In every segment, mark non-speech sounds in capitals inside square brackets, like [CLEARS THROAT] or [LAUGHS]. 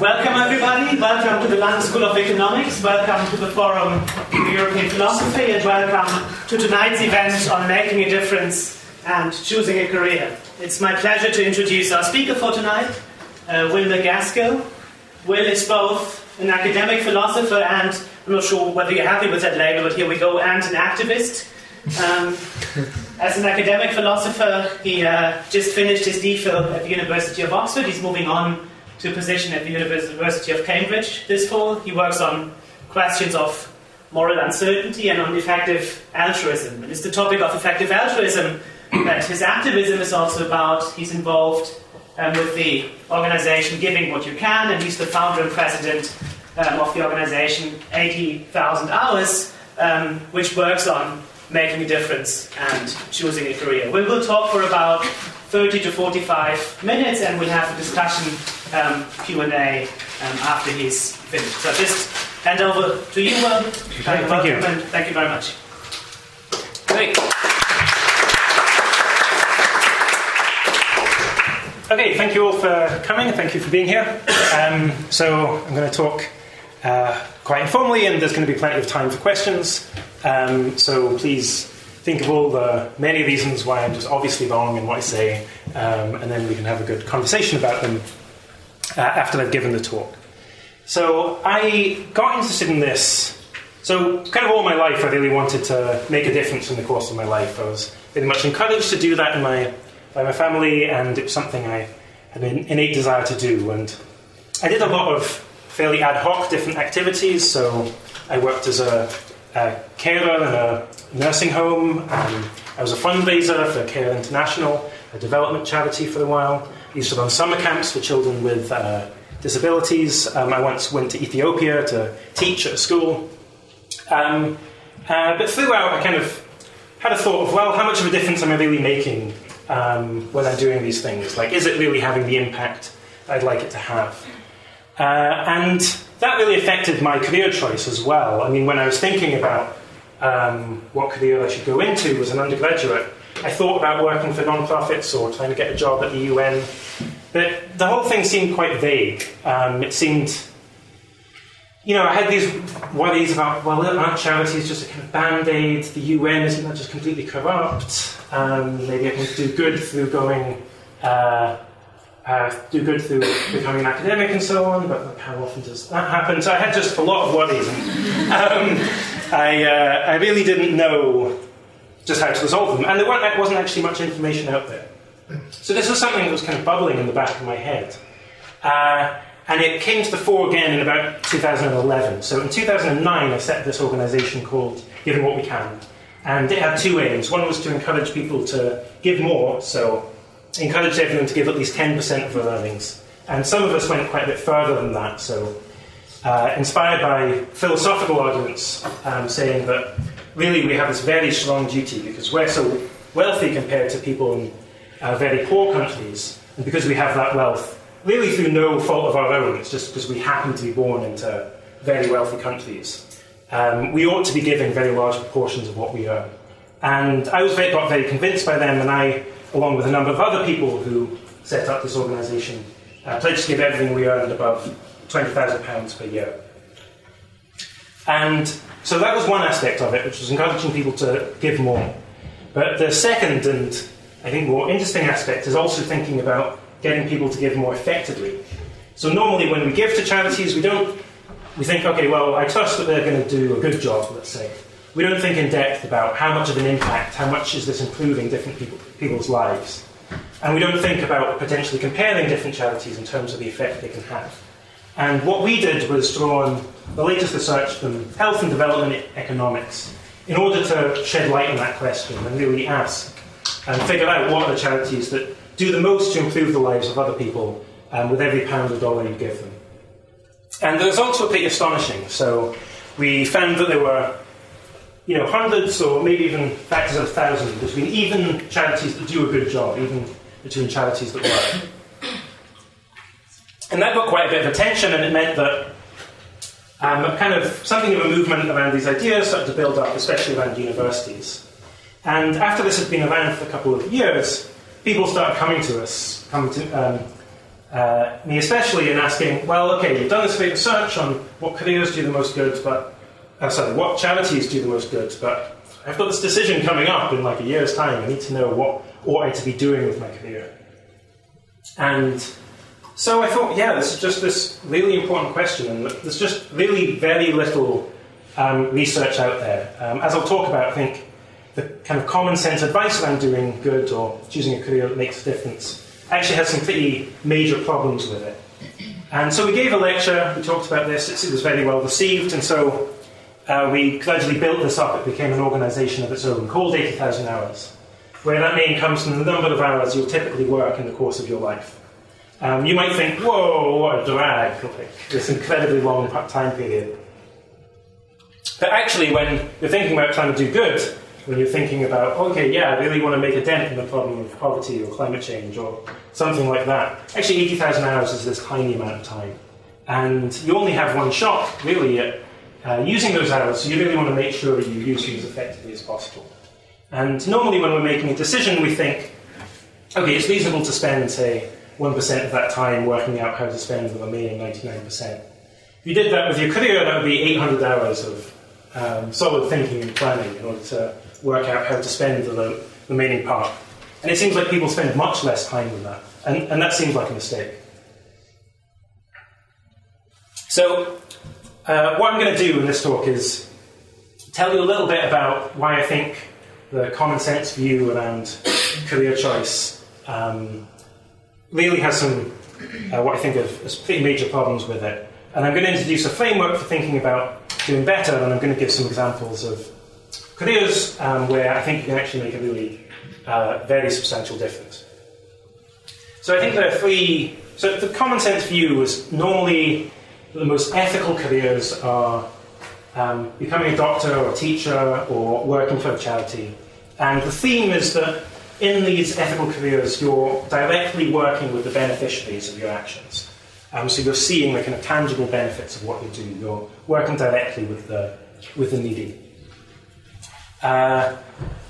Welcome, everybody. Welcome to the London School of Economics. Welcome to the Forum for European Philosophy, and welcome to tonight's event on making a difference and choosing a career. It's my pleasure to introduce our speaker for tonight, uh, Will MacAskill. Will is both an academic philosopher and, I'm not sure whether you're happy with that label, but here we go, and an activist. Um, as an academic philosopher, he uh, just finished his DPhil at the University of Oxford. He's moving on to a position at the University of Cambridge this fall. He works on questions of moral uncertainty and on effective altruism. And it's the topic of effective altruism that his activism is also about. He's involved um, with the organization Giving What You Can, and he's the founder and president um, of the organization 80,000 Hours, um, which works on making a difference and choosing a career. We will talk for about 30 to 45 minutes, and we'll have a discussion um, Q&A um, after he's finished. So just hand over to you, Will. Thank, thank you. And thank you very much. Great. Okay, thank you all for coming. Thank you for being here. Um, so I'm going to talk uh, quite informally, and there's going to be plenty of time for questions. Um, so please think of all the many reasons why I'm just obviously wrong in what I say, um, and then we can have a good conversation about them uh, after they've given the talk. So I got interested in this. So kind of all my life, I really wanted to make a difference in the course of my life. I was very much encouraged to do that in my by my family, and it was something I had an innate desire to do. And I did a lot of fairly ad hoc different activities. So I worked as a, a carer in a nursing home. I was a fundraiser for Care International, a development charity for a while. Used to run summer camps for children with uh, disabilities. Um, I once went to Ethiopia to teach at a school. Um, uh, but throughout, I kind of had a thought of, well, how much of a difference am I really making um, when I'm doing these things? Like, is it really having the impact I'd like it to have? Uh, and that really affected my career choice as well. I mean, when I was thinking about um, what career I should go into as an undergraduate, I thought about working for non-profits or trying to get a job at the UN, but the whole thing seemed quite vague. Um, it seemed, you know, I had these worries about, well, aren't charities just a kind of band-aid? The UN, isn't that just completely corrupt? Um, maybe I can do good through going, uh, uh, do good through becoming an academic and so on, but how often does that happen? So I had just a lot of worries. [LAUGHS] Um, I, uh, I really didn't know just how to resolve them. And there wasn't actually much information out there. So this was something that was kind of bubbling in the back of my head. Uh, and it came to the fore again in about 2011. So in 2009, I set this organization called Giving What We Can. And it had two aims. One was to encourage people to give more, so encourage everyone to give at least 10% of their earnings. And some of us went quite a bit further than that, so uh, inspired by philosophical arguments um, saying that really we have this very strong duty because we're so wealthy compared to people in uh, very poor countries, and because we have that wealth, really through no fault of our own, it's just because we happen to be born into very wealthy countries. Um, we ought to be giving very large proportions of what we earn. And I was very, got very convinced by them, and I, along with a number of other people who set up this organisation, uh, pledged to give everything we earned above £20,000 per year. And so that was one aspect of it, which was encouraging people to give more. But the second and I think more interesting aspect is also thinking about getting people to give more effectively. So normally when we give to charities, we don't we think, okay, well, I trust that they're going to do a good job, let's say. We don't think in depth about how much of an impact, how much is this improving different people, people's lives. And we don't think about potentially comparing different charities in terms of the effect they can have. And what we did was draw on the latest research from health and development economics in order to shed light on that question and really ask and figure out what are the charities that do the most to improve the lives of other people um, with every pound or dollar you give them. And the results were pretty astonishing. So we found that there were you know, hundreds or maybe even factors of thousands between even charities that do a good job, even between charities that work. And that got quite a bit of attention, and it meant that um, kind of something of a movement around these ideas started to build up, especially around universities. And after this had been around for a couple of years, people started coming to us, coming to, um, uh, me especially and asking, well, okay, you've done this great research on what careers do the most good, but uh, sorry, what charities do the most good, but I've got this decision coming up in like a year's time. I need to know what ought I to be doing with my career. And so I thought, yeah, this is just this really important question, and there's just really very little um, research out there. Um, as I'll talk about, I think the kind of common sense advice around doing good or choosing a career that makes a difference actually has some pretty major problems with it. And so we gave a lecture, we talked about this, it was very well received, and so uh, we gradually built this up. It became an organization of its own called 80,000 Hours, where that name comes from the number of hours you'll typically work in the course of your life. Um, you might think, whoa, what a drag, like this incredibly long time period. But actually, when you're thinking about trying to do good, when you're thinking about, okay, yeah, I really want to make a dent in the problem of poverty or climate change or something like that, actually 80,000 hours is this tiny amount of time. And you only have one shot, really, at uh, using those hours, so you really want to make sure you use them as effectively as possible. And normally, when we're making a decision, we think, okay, it's reasonable to spend, say, 1% of that time working out how to spend the remaining 99%. If you did that with your career, that would be 800 hours of um, solid thinking and planning in order to work out how to spend the remaining part. And it seems like people spend much less time than that. And, and that seems like a mistake. So, uh, what I'm going to do in this talk is tell you a little bit about why I think the common sense view around career choice um, really has some, uh, what I think of as pretty major problems with it. And I'm going to introduce a framework for thinking about doing better, and I'm going to give some examples of careers um, where I think you can actually make a really uh, very substantial difference. So I think there are three. So the common sense view is normally the most ethical careers are um, becoming a doctor or a teacher or working for a charity. And the theme is that in these ethical careers, you're directly working with the beneficiaries of your actions. Um, so you're seeing the kind of tangible benefits of what you do. You're working directly with the, with the needy. Uh,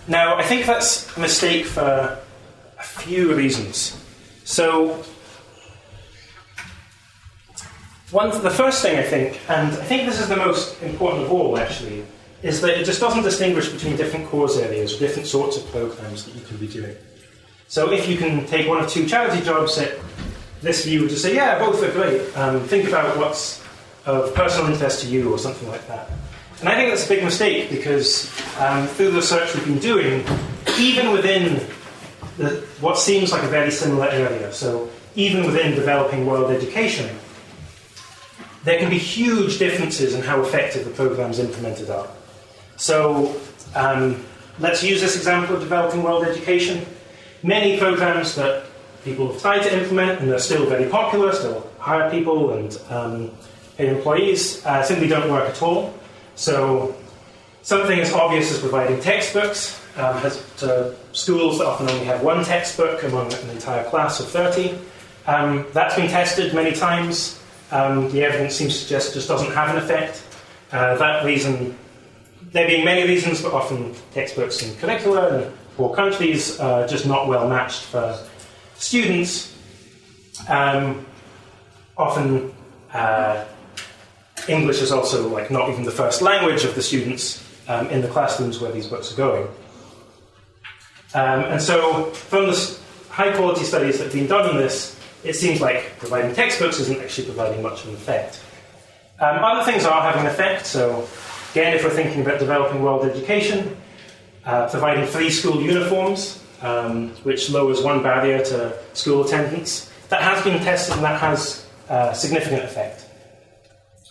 now, I think that's a mistake for a few reasons. So, one, the first thing I think, and I think this is the most important of all actually, is that it just doesn't distinguish between different cause areas different sorts of programs that you can be doing. So if you can take one or two charity jobs this view would just say, yeah, both are great. Um, think about what's of personal interest to you or something like that. And I think that's a big mistake because um, through the research we've been doing, even within the, what seems like a very similar area, so even within developing world education, there can be huge differences in how effective the programs implemented are. So um, let's use this example of developing world education. Many programs that people have tried to implement and they're still very popular, still hire people and um, pay employees, uh, simply don't work at all. So something as obvious as providing textbooks um, has, to schools that often only have one textbook among an entire class of 30. Um, that's been tested many times. Um, the evidence seems to suggest it just doesn't have an effect. Uh, that reason, there being many reasons, but often textbooks and curricula in poor countries are just not well matched for students. Um, often, uh, English is also like not even the first language of the students um, in the classrooms where these books are going. Um, and so, from the high quality studies that have been done on this, it seems like providing textbooks isn't actually providing much of an effect. Um, other things are having an effect. So, again, if we're thinking about developing world education, uh, providing free school uniforms, um, which lowers one barrier to school attendance, that has been tested and that has uh, significant effect.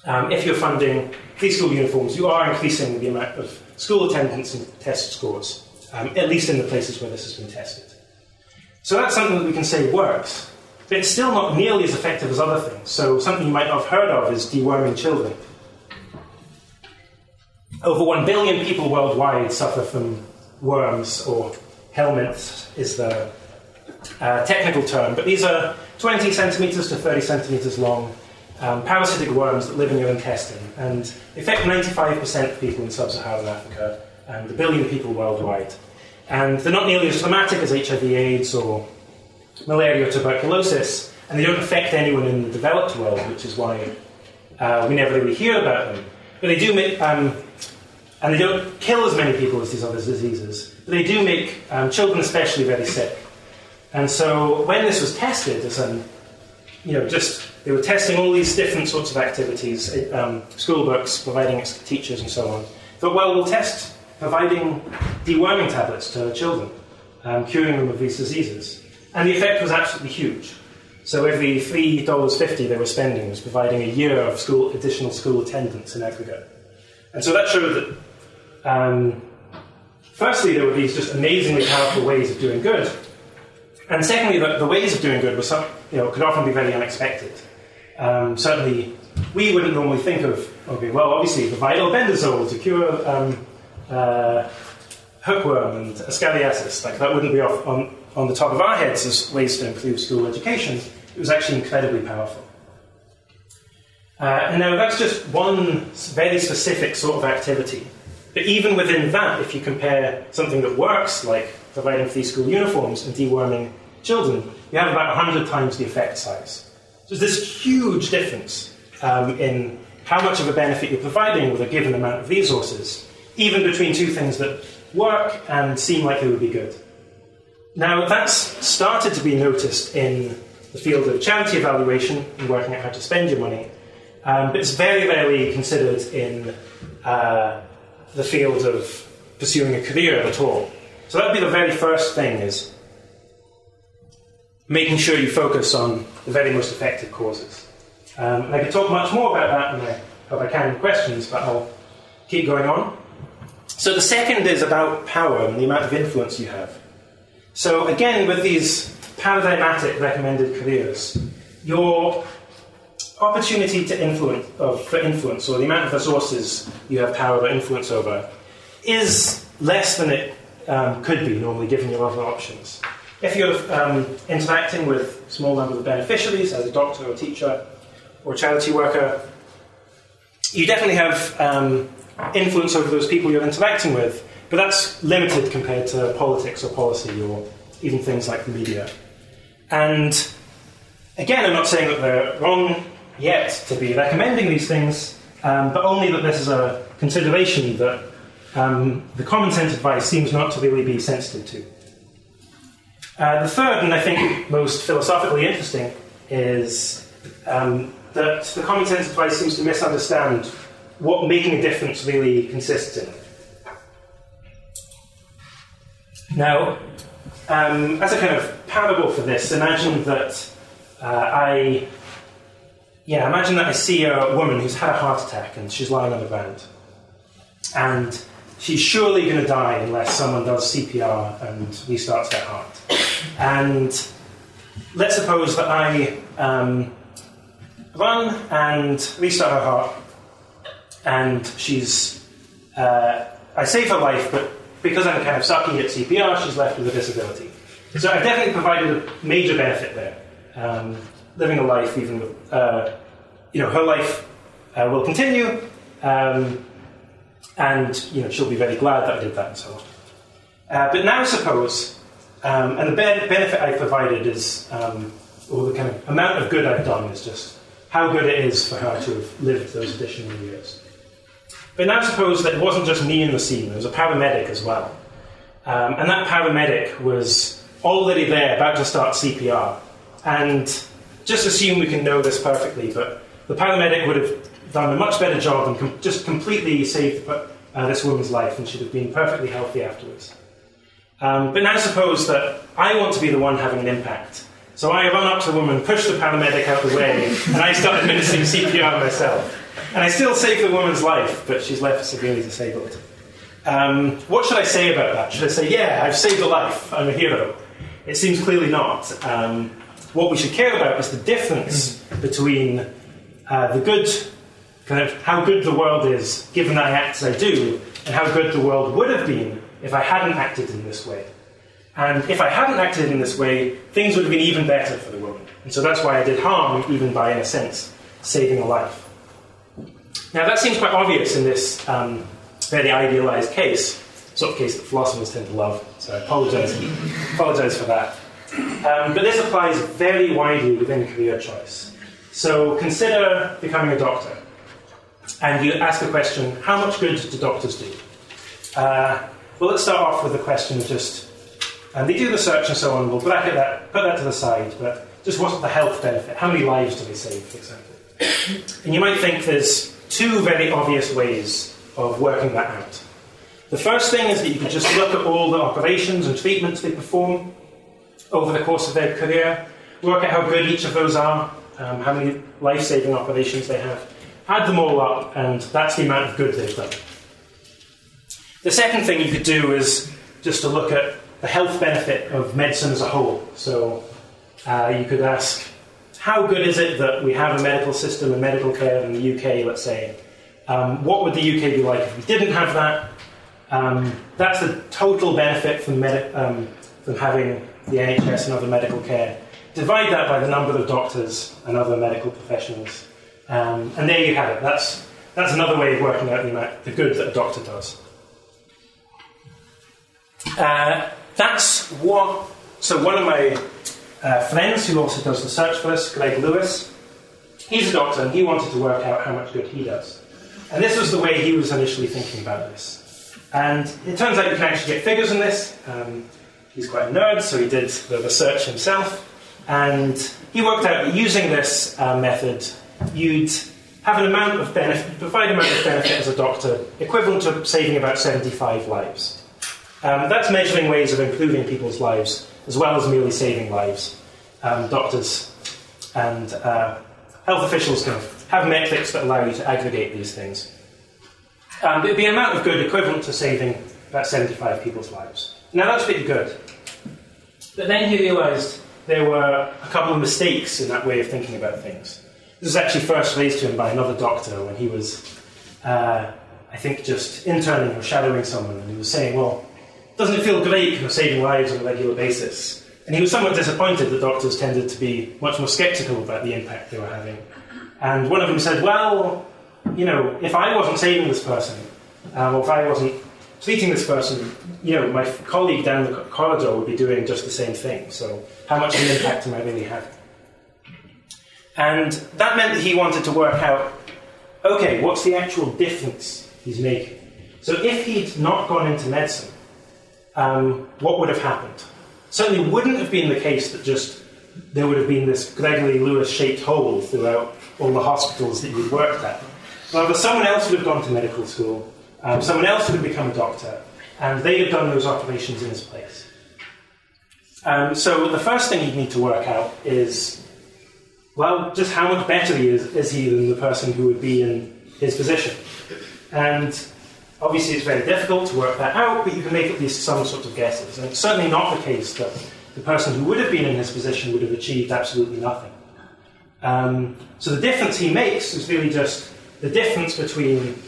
Um, if you're funding free school uniforms, you are increasing the amount of school attendance and test scores, um, at least in the places where this has been tested. So that's something that we can say works. But it's still not nearly as effective as other things. So, something you might not have heard of is deworming children. Over 1 billion people worldwide suffer from worms, or helminths is the uh, technical term. But these are 20 centimeters to 30 centimeters long um, parasitic worms that live in your intestine and affect 95% of people in sub Saharan Africa and a billion people worldwide. And they're not nearly as traumatic as HIV, AIDS, or malaria or tuberculosis, and they don't affect anyone in the developed world, which is why uh, we never really hear about them. But they do make, um, and they don't kill as many people as these other diseases, but they do make um, children especially very sick. And so when this was tested, as an, you know, just they were testing all these different sorts of activities, um, school books, providing it to teachers and so on. Thought, well, we'll test providing deworming tablets to children, um, curing them of these diseases. And the effect was absolutely huge. So every $3.50 they were spending was providing a year of school, additional school attendance in aggregate. And so that showed that, um, firstly, there were these just amazingly powerful ways of doing good. And secondly, the, the ways of doing good were some, you know, could often be very unexpected. Um, certainly, we wouldn't normally think of, okay, well, obviously, the provide albendazole to cure um, uh, hookworm and ascariasis. Like, that wouldn't be off on, on the top of our heads as ways to improve school education. It was actually incredibly powerful. Uh, and now that's just one very specific sort of activity. But even within that, if you compare something that works, like providing free school uniforms and deworming children, you have about 100 times the effect size. So there's this huge difference um, in how much of a benefit you're providing with a given amount of resources, even between two things that work and seem like they would be good. Now, that's started to be noticed in the field of charity evaluation and working out how to spend your money, um, but it's very rarely considered in uh, the field of pursuing a career at all. So that would be the very first thing is making sure you focus on the very most effective causes. Um, I could talk much more about that, and I hope I can in questions, but I'll keep going on. So the second is about power and the amount of influence you have. So again, with these paradigmatic recommended careers, your opportunity to influence, of, for influence, or the amount of resources you have power or influence over, is less than it um, could be normally given your other options. If you're um, interacting with small number of beneficiaries as a doctor or teacher or charity worker, you definitely have um, influence over those people you're interacting with, but that's limited compared to politics or policy or even things like the media. And again, I'm not saying that they're wrong yet to be recommending these things, um, but only that this is a consideration that um, the common sense advice seems not to really be sensitive to. Uh, the third, and I think most philosophically interesting, is um, that the common sense advice seems to misunderstand what making a difference really consists in. Now, um, as a kind of parable for this, imagine that uh, I, yeah, imagine that I see a woman who's had a heart attack and she's lying on the ground, and she's surely going to die unless someone does CPR and restarts her heart. And let's suppose that I um, run and restart her heart, and she's, uh, I save her life, but because I'm kind of sucky at CPR, she's left with a disability. So I've definitely provided a major benefit there. Um, living a life, even with, uh, you know, her life uh, will continue. Um, and you know she'll be very glad that I did that and so on. Uh, but now suppose, um, and the be- benefit I've provided is, um, or the kind of amount of good I've done is just how good it is for her to have lived those additional years. But now suppose that it wasn't just me in the scene, there was a paramedic as well. Um, and that paramedic was already there, about to start CPR. And just assume we can know this perfectly, but the paramedic would have done a much better job and com- just completely saved uh, this woman's life, and she'd have been perfectly healthy afterwards. Um, but now suppose that I want to be the one having an impact. So I run up to the woman, push the paramedic out of the way, and I start administering CPR myself. And I still save the woman's life, but she's left severely disabled. Um, what should I say about that? Should I say, yeah, I've saved a life, I'm a hero? It seems clearly not. Um, what we should care about is the difference between uh, the good kind of how good the world is given I act as I do, and how good the world would have been if I hadn't acted in this way. And if I hadn't acted in this way, things would have been even better for the woman. And so that's why I did harm, even by, in a sense, saving a life. Now, that seems quite obvious in this um, very idealized case, sort of case that philosophers tend to love, so I apologize, apologize for that. Um, but this applies very widely within career choice. So consider becoming a doctor, and you ask the question how much good do doctors do? Uh, well, let's start off with the question of just, and they do research and so on, we'll bracket that, put that to the side, but just what's the health benefit? How many lives do they save, for example? [COUGHS] And you might think there's two very obvious ways of working that out. The first thing is that you can just look at all the operations and treatments they perform over the course of their career, work out how good each of those are, um, how many life saving operations they have, add them all up, and that's the amount of good they've done. The second thing you could do is just to look at the health benefit of medicine as a whole. So uh, you could ask, how good is it that we have a medical system and medical care in the UK, let's say? Um, what would the UK be like if we didn't have that? Um, that's the total benefit from, med- um, from having the NHS and other medical care. Divide that by the number of doctors and other medical professionals. Um, and there you have it. That's, that's another way of working out the, amount, the good that a doctor does. Uh, that's what. So, one of my uh, friends who also does the research for us, Greg Lewis, he's a doctor and he wanted to work out how much good he does. And this was the way he was initially thinking about this. And it turns out you can actually get figures in this. Um, he's quite a nerd, so he did the research himself. And he worked out that using this uh, method, you'd have an amount of benefit, provide amount of benefit as a doctor equivalent to saving about 75 lives. Um, that's measuring ways of improving people's lives as well as merely saving lives. Um, doctors and uh, health officials can have metrics that allow you to aggregate these things. Um, it'd be an amount of good equivalent to saving about 75 people's lives. Now that's pretty good. But then he realised there were a couple of mistakes in that way of thinking about things. This was actually first raised to him by another doctor when he was, uh, I think, just interning or shadowing someone, and he was saying, Well, doesn't it feel great you know, saving lives on a regular basis? And he was somewhat disappointed that doctors tended to be much more sceptical about the impact they were having. And one of them said, Well, you know, if I wasn't saving this person, um, or if I wasn't treating this person, you know, my colleague down the corridor would be doing just the same thing. So, how much of an impact am I really having? And that meant that he wanted to work out okay, what's the actual difference he's making? So, if he'd not gone into medicine, um, what would have happened? Certainly wouldn't have been the case that just there would have been this Gregory Lewis shaped hole throughout all the hospitals that you'd worked at. Rather, someone else would have gone to medical school, um, someone else would have become a doctor, and they'd have done those operations in his place. Um, so the first thing you'd need to work out is, well, just how much better he is, is he than the person who would be in his position? And obviously it's very difficult to work that out, but you can make at least some sort of guesses. And it's certainly not the case that the person who would have been in his position would have achieved absolutely nothing. Um, so the difference he makes is really just the difference between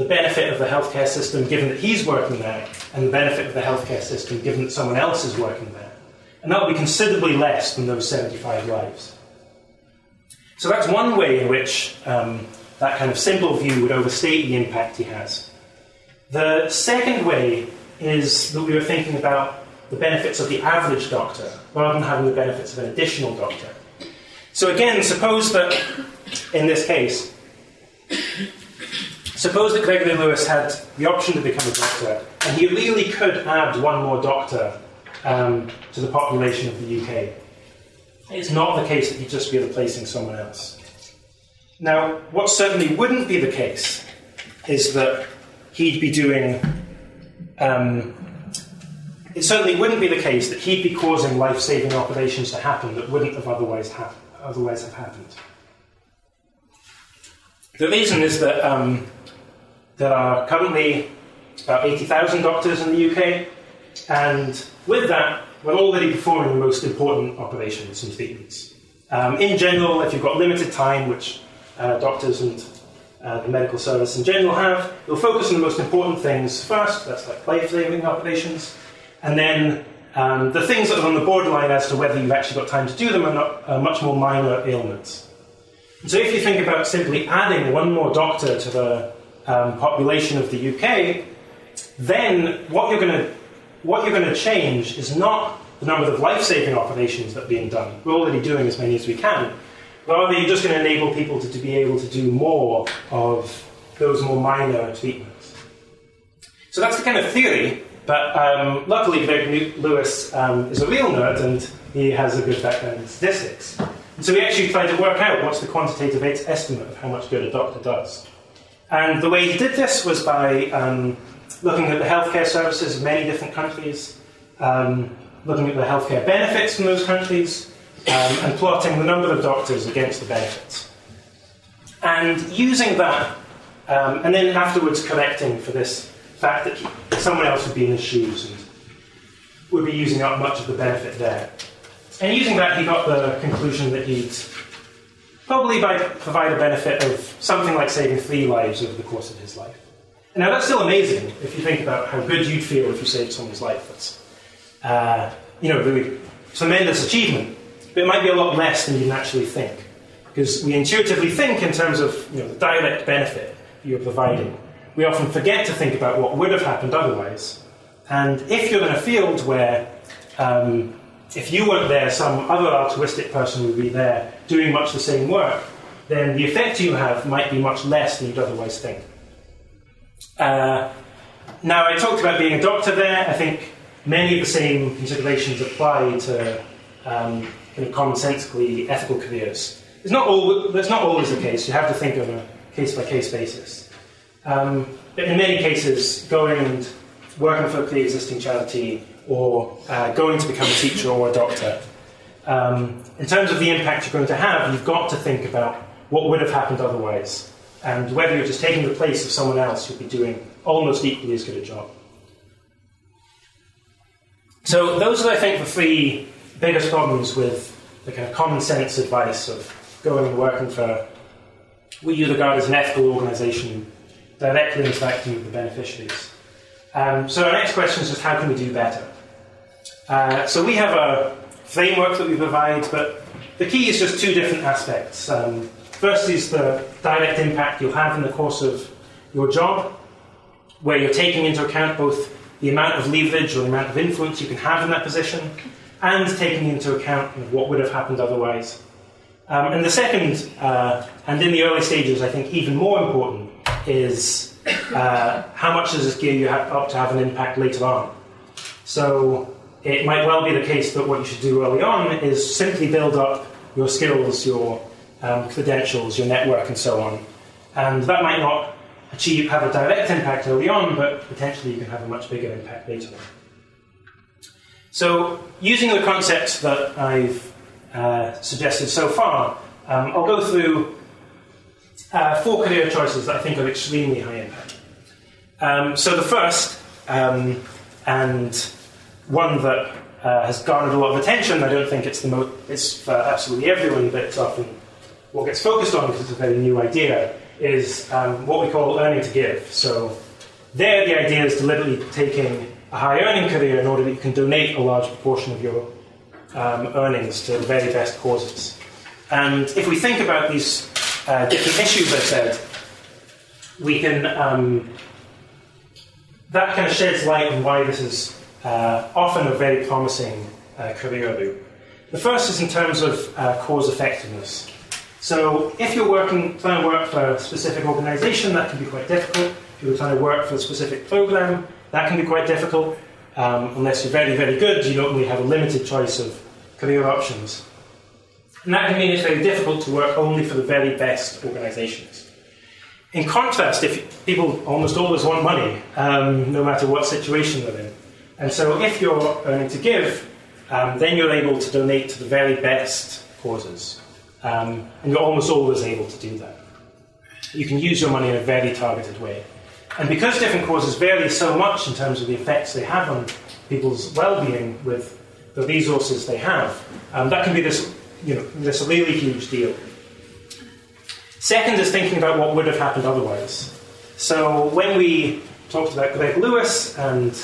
the benefit of the healthcare system given that he's working there and the benefit of the healthcare system given that someone else is working there. And that will be considerably less than those 75 lives. So that's one way in which um, that kind of simple view would overstate the impact he has. The second way is that we were thinking about the benefits of the average doctor rather than having the benefits of an additional doctor. So, again, suppose that in this case, suppose that Gregory Lewis had the option to become a doctor, and he really could add one more doctor um, to the population of the UK. It's not the case that he'd just be replacing someone else. Now, what certainly wouldn't be the case is that he'd be doing. Um, it certainly wouldn't be the case that he'd be causing life-saving operations to happen that wouldn't have otherwise, ha- otherwise have happened. The reason is that um, there are currently about 80,000 doctors in the UK, and with that, we're already performing the most important operations and treatments. Um, in general, if you've got limited time, which uh, doctors and uh, the medical service in general have, you'll focus on the most important things first, that's like life-saving operations, and then um, the things that are on the borderline as to whether you've actually got time to do them are, not, are much more minor ailments. So if you think about simply adding one more doctor to the um, population of the UK, then what you're going to what you're going to change is not the number of life saving operations that are being done. We're already doing as many as we can. Are they just going to enable people to, to be able to do more of those more minor treatments? So that's the kind of theory, but um, luckily Greg Lewis um, is a real nerd and he has a good background in statistics. So we actually tried to work out what's the quantitative estimate of how much good a doctor does. And the way he did this was by um, looking at the healthcare services of many different countries, um, looking at the healthcare benefits from those countries, um, and plotting the number of doctors against the benefits. And using that, um, and then afterwards correcting for this fact that someone else would be in his shoes and would be using up much of the benefit there. And using that, he got the conclusion that he'd probably by provide a benefit of something like saving three lives over the course of his life. Now that's still amazing if you think about how good you'd feel if you saved someone's life. That's, uh, you know, really tremendous achievement. But it might be a lot less than you naturally think. Because we intuitively think in terms of you know, the direct benefit you're providing. We often forget to think about what would have happened otherwise. And if you're in a field where um, if you weren't there, some other altruistic person would be there doing much the same work, then the effect you have might be much less than you'd otherwise think. Uh, now, I talked about being a doctor there. I think many of the same considerations apply to um, kind of commonsensically ethical careers. It's not, all, that's not always the case. You have to think on a case by case basis. Um, but in many cases, going and working for a pre existing charity or uh, going to become a teacher or a doctor. Um, in terms of the impact you're going to have, you've got to think about what would have happened otherwise, and whether you're just taking the place of someone else who'd be doing almost equally as good a job. So, those are, I think, the three biggest problems with the kind of common sense advice of going and working for what you regard as an ethical organisation, directly interacting with the beneficiaries. Um, so, our next question is just how can we do better? Uh, so we have a framework that we provide, but the key is just two different aspects. Um, first is the direct impact you'll have in the course of your job, where you're taking into account both the amount of leverage or the amount of influence you can have in that position, and taking into account what would have happened otherwise. Um, and the second, uh, and in the early stages, I think even more important, is uh, how much does this gear you up to have an impact later on? So it might well be the case that what you should do early on is simply build up your skills, your um, credentials, your network, and so on. And that might not achieve have a direct impact early on, but potentially you can have a much bigger impact later on. So, using the concepts that I've uh, suggested so far, um, I'll go through uh, four career choices that I think are extremely high impact. Um, so, the first, um, and one that uh, has garnered a lot of attention. I don't think it's the mo- it's for absolutely everyone, but it's often what gets focused on because it's a very new idea. Is um, what we call earning to give. So there, the idea is deliberately taking a high earning career in order that you can donate a large proportion of your um, earnings to the very best causes. And if we think about these uh, different issues I said, we can um, that kind of sheds light on why this is uh, often a very promising uh, career loop. The first is in terms of uh, cause effectiveness. So, if you're working, trying to work for a specific organisation, that can be quite difficult. If you're trying to work for a specific program, that can be quite difficult. Um, unless you're very, very good, you don't really have a limited choice of career options. And that can mean it's very difficult to work only for the very best organisations. In contrast, if people almost always want money, um, no matter what situation they're in, and so if you're earning to give, um, then you're able to donate to the very best causes. Um, and you're almost always able to do that. You can use your money in a very targeted way. And because different causes vary so much in terms of the effects they have on people's well-being with the resources they have, um, that can be this, you know, this really huge deal. Second is thinking about what would have happened otherwise. So when we talked about Greg Lewis and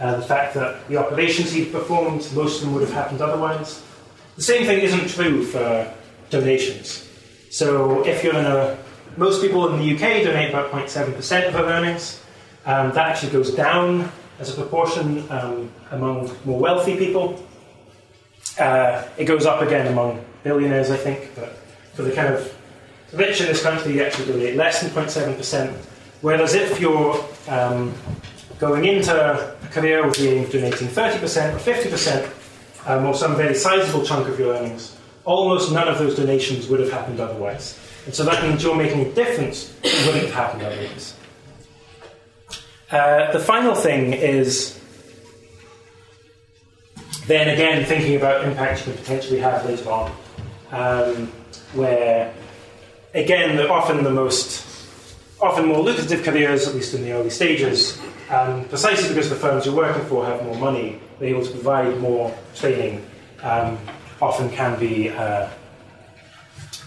uh, the fact that the operations he performed, most of them would have happened otherwise. The same thing isn't true for donations. So if you're in a, most people in the UK donate about 0.7% of their earnings. Um, that actually goes down as a proportion um, among more wealthy people. Uh, it goes up again among billionaires, I think, but for the kind of rich in this country, you actually donate less than 0.7%. Whereas if you're um, going into a career with the aim of donating 30% or 50%, um, or some very sizable chunk of your earnings, almost none of those donations would have happened otherwise. And so that means you're making a difference that wouldn't have happened otherwise. Uh, the final thing is then again thinking about impact you can potentially have later on, um, where again, often the most, often more lucrative careers, at least in the early stages, um, precisely because the firms you're working for have more money, they're able to provide more training, um, often can be uh,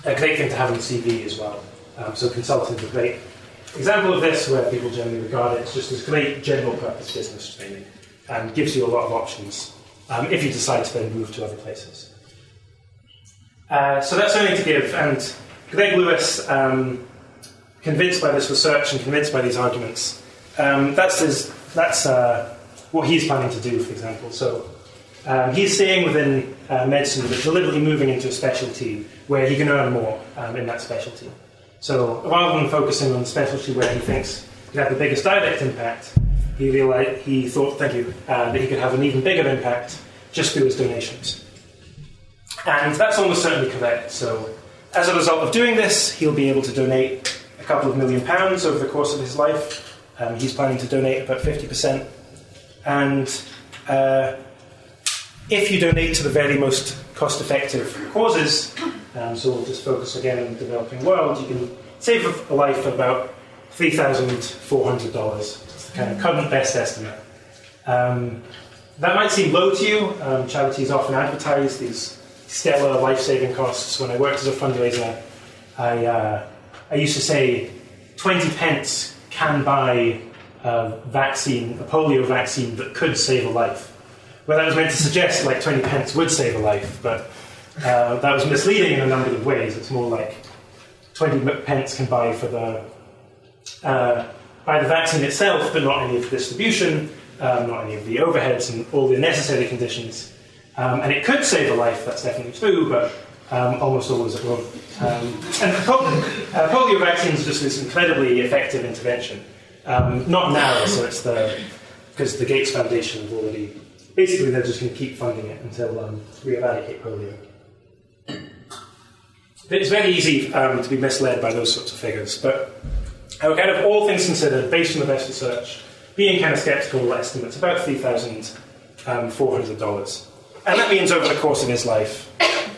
a great thing to have on CV as well. Um, so consulting is a great example of this where people generally regard it as just as great general purpose business training and gives you a lot of options um, if you decide to then move to other places. Uh, so that's earning to give, and Greg Lewis, um, convinced by this research and convinced by these arguments, um, that's, his, that's uh, what he's planning to do, for example. So um, he's staying within uh, medicine, but deliberately moving into a specialty where he can earn more um, in that specialty. So rather than focusing on the specialty where he thinks he have the biggest direct impact, he realized he thought, thank you, uh, that he could have an even bigger impact just through his donations. And that's almost certainly correct. So as a result of doing this, he'll be able to donate a couple of million pounds over the course of his life. Um, he's planning to donate about 50%. And uh, if you donate to the very most cost effective causes, um, so we'll just focus again on the developing world, you can save a life for about $3,400. It's the kind of current best estimate. Um, that might seem low to you. Um, charities often advertise these stellar life saving costs. When I worked as a fundraiser, I, uh, I used to say 20 pence can buy a vaccine, a polio vaccine that could save a life. Well, that was meant to suggest like 20 pence would save a life, but uh, that was misleading in a number of ways. It's more like 20 pence can buy for the uh, buy the vaccine itself, but not any of the distribution, um, not any of the overheads and all the necessary conditions. Um, and it could save a life, that's definitely true, but um, almost always it won't. Um, and polio, uh, polio vaccines are just this incredibly effective intervention. Um, not now, so it's the because the Gates Foundation have already basically they're just going to keep funding it until um, we eradicate polio. It's very easy um, to be misled by those sorts of figures, but uh, kind of all things considered, based on the best research, being kind of skeptical estimates about three thousand um, four hundred dollars. And that means over the course of his life,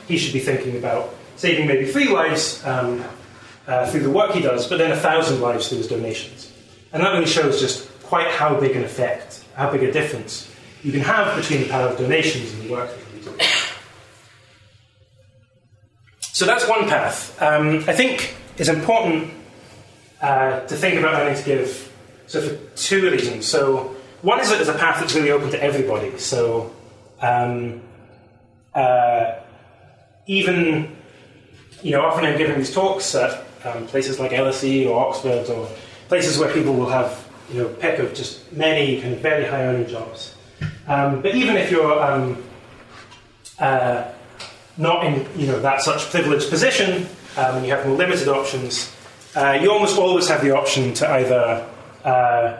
he should be thinking about saving maybe three lives um, uh, through the work he does, but then a thousand lives through his donations. And that really shows just quite how big an effect, how big a difference you can have between the power of donations and the work that you do. So that's one path. Um, I think it's important uh, to think about earning to give. So for two reasons. So one is that it's a path that's really open to everybody. So um, uh, even, you know, often I'm giving these talks at um, places like LSE or Oxford or places where people will have, you know, pick of just many kind of very high earning jobs. Um, but even if you're um, uh, not in, you know, that such privileged position um, and you have more limited options, uh, you almost always have the option to either uh,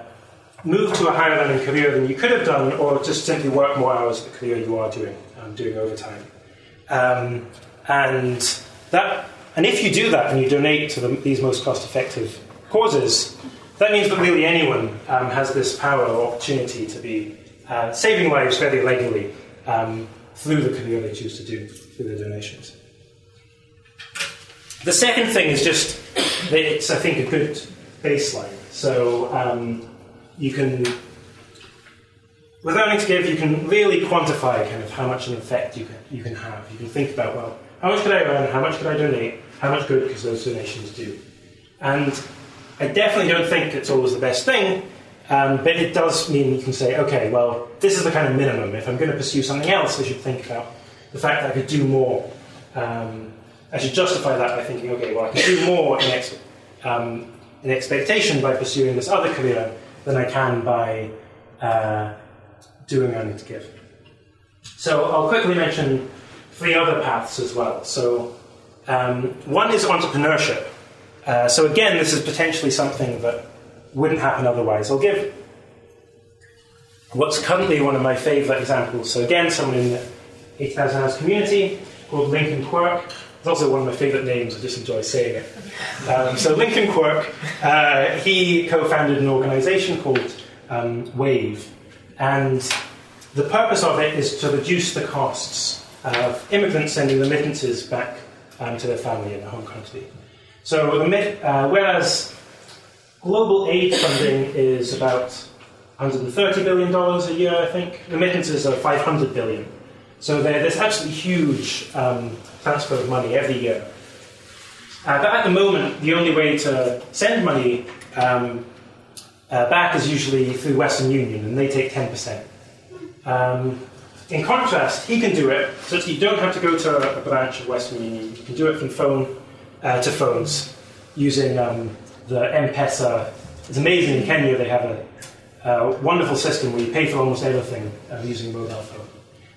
move to a higher learning career than you could have done, or just simply work more hours at the career you are doing, um, doing overtime. Um, and that, and if you do that and you donate to the, these most cost-effective causes, that means that really anyone um, has this power or opportunity to be uh, saving lives very regularly um, through the career they choose to do through their donations. The second thing is just it's, I think, a good baseline. So um, you can, with earning to give, you can really quantify kind of how much an effect you can, you can have. You can think about, well, how much could I earn? How much could I donate? How much good could those donations do? And I definitely don't think it's always the best thing, um, but it does mean you can say, okay, well, this is the kind of minimum. If I'm going to pursue something else, I should think about the fact that I could do more. Um, I should justify that by thinking, okay, well, I can do more in, ex- um, in expectation by pursuing this other career than I can by uh, doing earning to give. So I'll quickly mention three other paths as well. So, um, one is entrepreneurship. Uh, so, again, this is potentially something that wouldn't happen otherwise. I'll give what's currently one of my favourite examples. So, again, someone in the 80,000 Hours community called Lincoln Quirk. It's also one of my favourite names, I just enjoy saying it. Um, so, Lincoln Quirk, uh, he co founded an organisation called um, Wave. And the purpose of it is to reduce the costs of immigrants sending remittances back um, to their family in their home country. So, uh, whereas global aid funding is about $130 billion a year, I think, remittances are 500 billion. So there's absolutely huge um, transfer of money every year. Uh, but at the moment, the only way to send money um, uh, back is usually through Western Union, and they take 10%. Um, in contrast, he can do it so you don't have to go to a branch of Western Union. You can do it from phone uh, to phones using um, the M-Pesa. It's amazing in Kenya they have a, a, wonderful system where you pay for almost everything uh, using a mobile phone.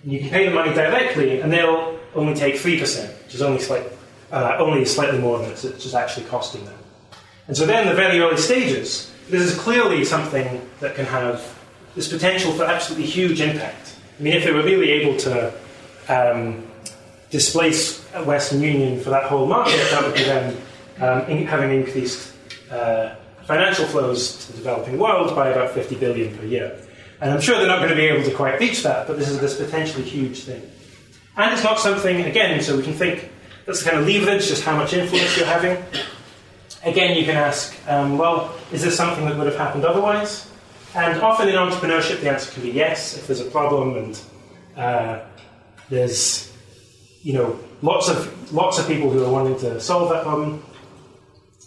And you can pay the money directly, and they'll only take 3%, which is only, slight, uh, only slightly more than it's, it's actually costing them. And so then, in the very early stages, this is clearly something that can have this potential for absolutely huge impact. I mean, if they were really able to um, displace Western Union for that whole market, that would be then um, in, having increased uh, financial flows to the developing world by about 50 billion per year. And I'm sure they're not going to be able to quite reach that, but this is this potentially huge thing. And it's not something, again, so we can think that's the kind of leverage, just how much influence you're having. Again, you can ask, um, well, is this something that would have happened otherwise? And often in entrepreneurship, the answer can be yes. If there's a problem and uh, there's, you know, lots of lots of people who are wanting to solve that problem,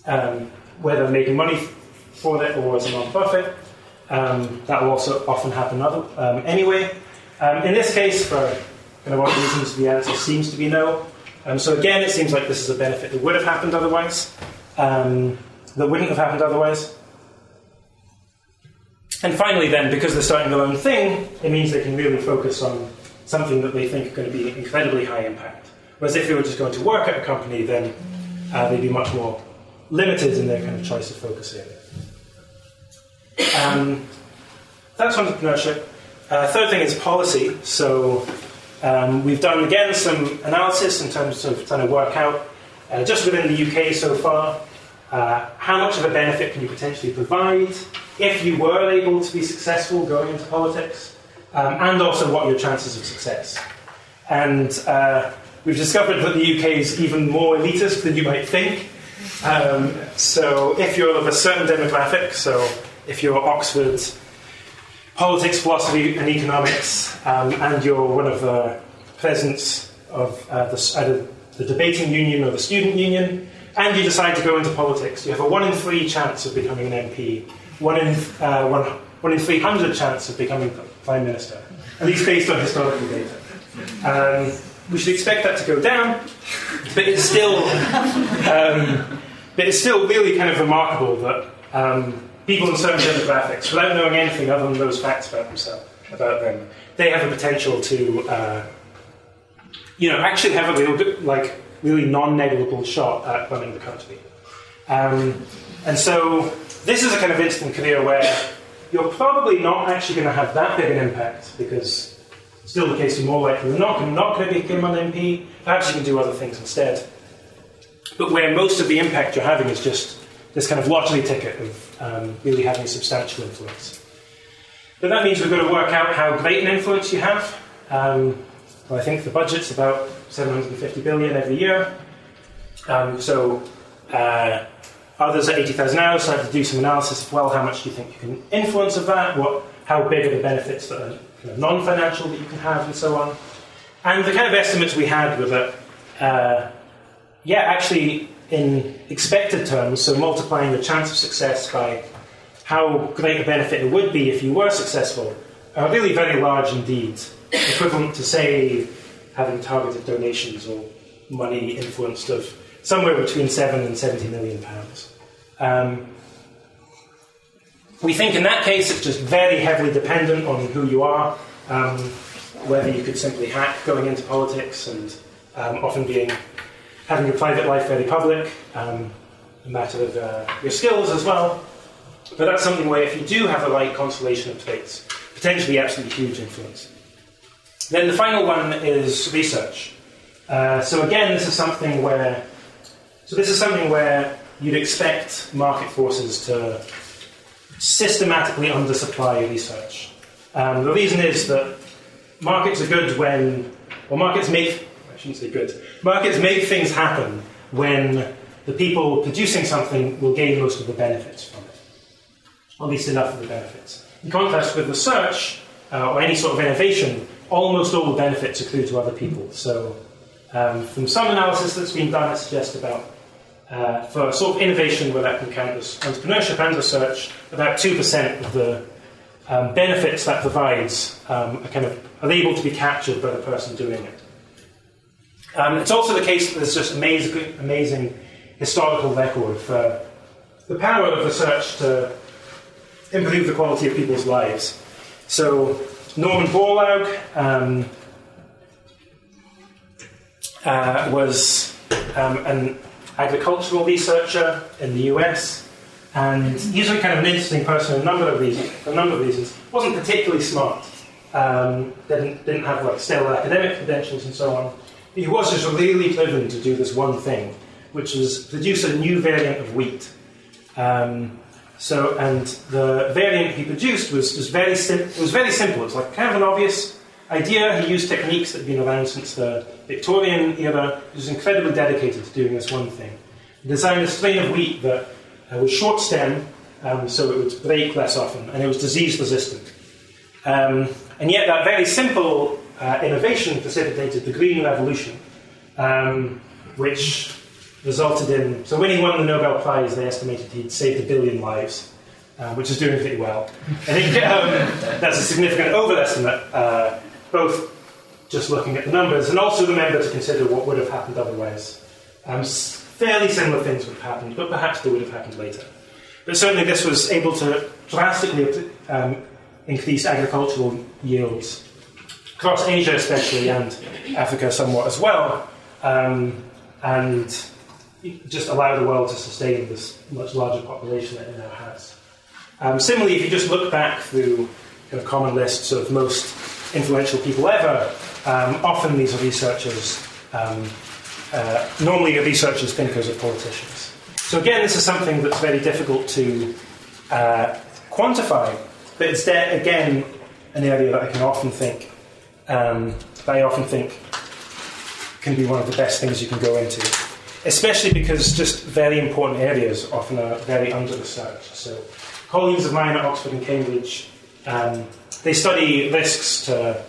um, whether making money for it or as a non-profit, um, that will also often happen other, um, anyway. Um, in this case, for kind of what reasons, the answer seems to be no. Um, so again, it seems like this is a benefit that would have happened otherwise, um, that wouldn't have happened otherwise. And finally, then, because they're starting their own thing, it means they can really focus on something that they think are going to be incredibly high impact. Whereas if they were just going to work at a company, then uh, they'd be much more limited in their kind of choice of focus area. Um, that's entrepreneurship. Uh, third thing is policy. So um, we've done again some analysis in terms of trying to work out uh, just within the UK so far uh, how much of a benefit can you potentially provide if you were able to be successful going into politics, um, and also what are your chances of success. And uh, we've discovered that the UK is even more elitist than you might think. Um, so if you're of a certain demographic, so if you're Oxford politics, philosophy, and economics, um, and you're one of the presidents of uh, the, either the debating union or the student union, and you decide to go into politics, you have a one in three chance of becoming an MP, one in, uh, one, one in 300 chance of becoming Prime Minister, at least based on historical data. Um, we should expect that to go down, but it's still, um, but it's still really kind of remarkable that um, people in certain demographics, without knowing anything other than those facts about themselves, about them, they have the potential to, uh, you know, actually have a real, like, really non-negligible shot at running the country. Um, and so this is a kind of instant career where you're probably not actually going to have that big an impact because still the case you're more likely than not, not going to become an MP. Perhaps you can do other things instead. But where most of the impact you're having is just this kind of lottery ticket of um, really having substantial influence. But that means we've got to work out how great an influence you have. Um, well, I think the budget's about 750 billion every year. Um, so uh, others at 80,000 hours started to do some analysis of, well, how much do you think you can influence of that? What, how big are the benefits that are kind of non-financial that you can have and so on? And the kind of estimates we had were that, uh, yeah, actually in expected terms, so multiplying the chance of success by how great a benefit it would be if you were successful, are really very large indeed equivalent to, say, having targeted donations or money influenced of somewhere between 7 and 70 million pounds. Um, we think in that case it's just very heavily dependent on who you are. Um, whether you could simply hack going into politics and um, often being having your private life very public, um, a matter of uh, your skills as well. But that's something where if you do have the right constellation of traits, potentially absolutely huge influence. Then the final one is research. Uh, so again, this is something where so this is something where you'd expect market forces to systematically undersupply research. Um, the reason is that markets are good when, or markets make, I shouldn't say good, markets make things happen when the people producing something will gain most of the benefits from it, at least enough of the benefits. In contrast with research uh, or any sort of innovation, almost all the benefits accrue to other people. So, um, from some analysis that's been done, it suggests about uh, for sort of innovation where that can count as entrepreneurship and research, about 2% of the um, benefits that provides um, are kind of are able to be captured by the person doing it. Um, it's also the case that there's just amazing, amazing historical record for the power of research to improve the quality of people's lives. So Norman Borlaug um, uh, was um, an agricultural researcher in the US, and he's a kind of an interesting person for a number of reasons. A number of reasons, wasn't particularly smart. Um, didn't didn't have like stellar academic credentials and so on. He was just really driven to do this one thing, which was produce a new variant of wheat. Um, so, and the variant he produced was, was very sim- was very simple. It was like kind of an obvious idea. He used techniques that had been around since the Victorian era. He was incredibly dedicated to doing this one thing. He designed a strain of wheat that uh, was short stem, um, so it would break less often, and it was disease resistant. Um, and yet, that very simple uh, innovation precipitated the Green Revolution, um, which resulted in. So, when he won the Nobel Prize, they estimated he'd saved a billion lives, uh, which is doing pretty well. I think [LAUGHS] um, that's a significant overestimate, uh, both just looking at the numbers and also remember to consider what would have happened otherwise. Um, fairly similar things would have happened, but perhaps they would have happened later. But certainly, this was able to drastically um, increase agricultural yields across Asia, especially, and Africa somewhat as well, um, and just allow the world to sustain this much larger population that it now has. Um, similarly, if you just look back through kind of common lists of most influential people ever, um, often these are researchers. Um, uh, normally, researchers, thinkers, or politicians. So again, this is something that's very difficult to uh, quantify but it's there, again, an area that I can often think, um, that I often think can be one of the best things you can go into. Especially because just very important areas often are very under researched. So, colleagues of mine at Oxford and Cambridge, um, they study risks to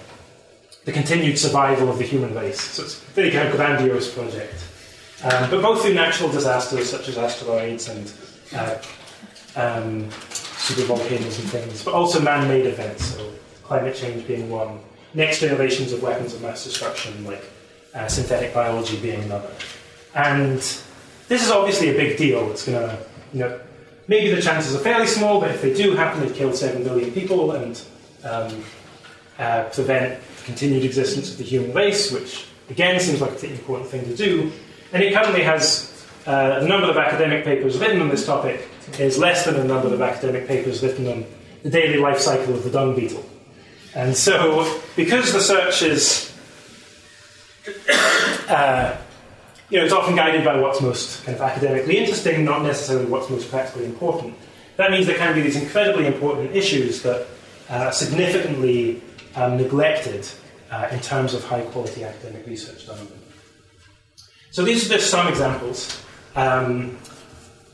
the continued survival of the human race. So it's a very kind of grandiose project. Um, but both through natural disasters such as asteroids and uh, um, volcanoes and things, but also man made events, so climate change being one, next generations of weapons of mass destruction, like uh, synthetic biology being another. And this is obviously a big deal. It's going to, you know, maybe the chances are fairly small, but if they do happen, they've killed 7 billion people and um, uh, prevent the continued existence of the human race, which again seems like an important thing to do. And it currently has uh, the number of academic papers written on this topic is less than the number of academic papers written on the daily life cycle of the dung beetle. And so, because research is, [COUGHS] uh, you know, it's often guided by what's most kind of academically interesting, not necessarily what's most practically important. That means there can be these incredibly important issues that are significantly um, neglected uh, in terms of high quality academic research done on them. So these are just some examples. Um,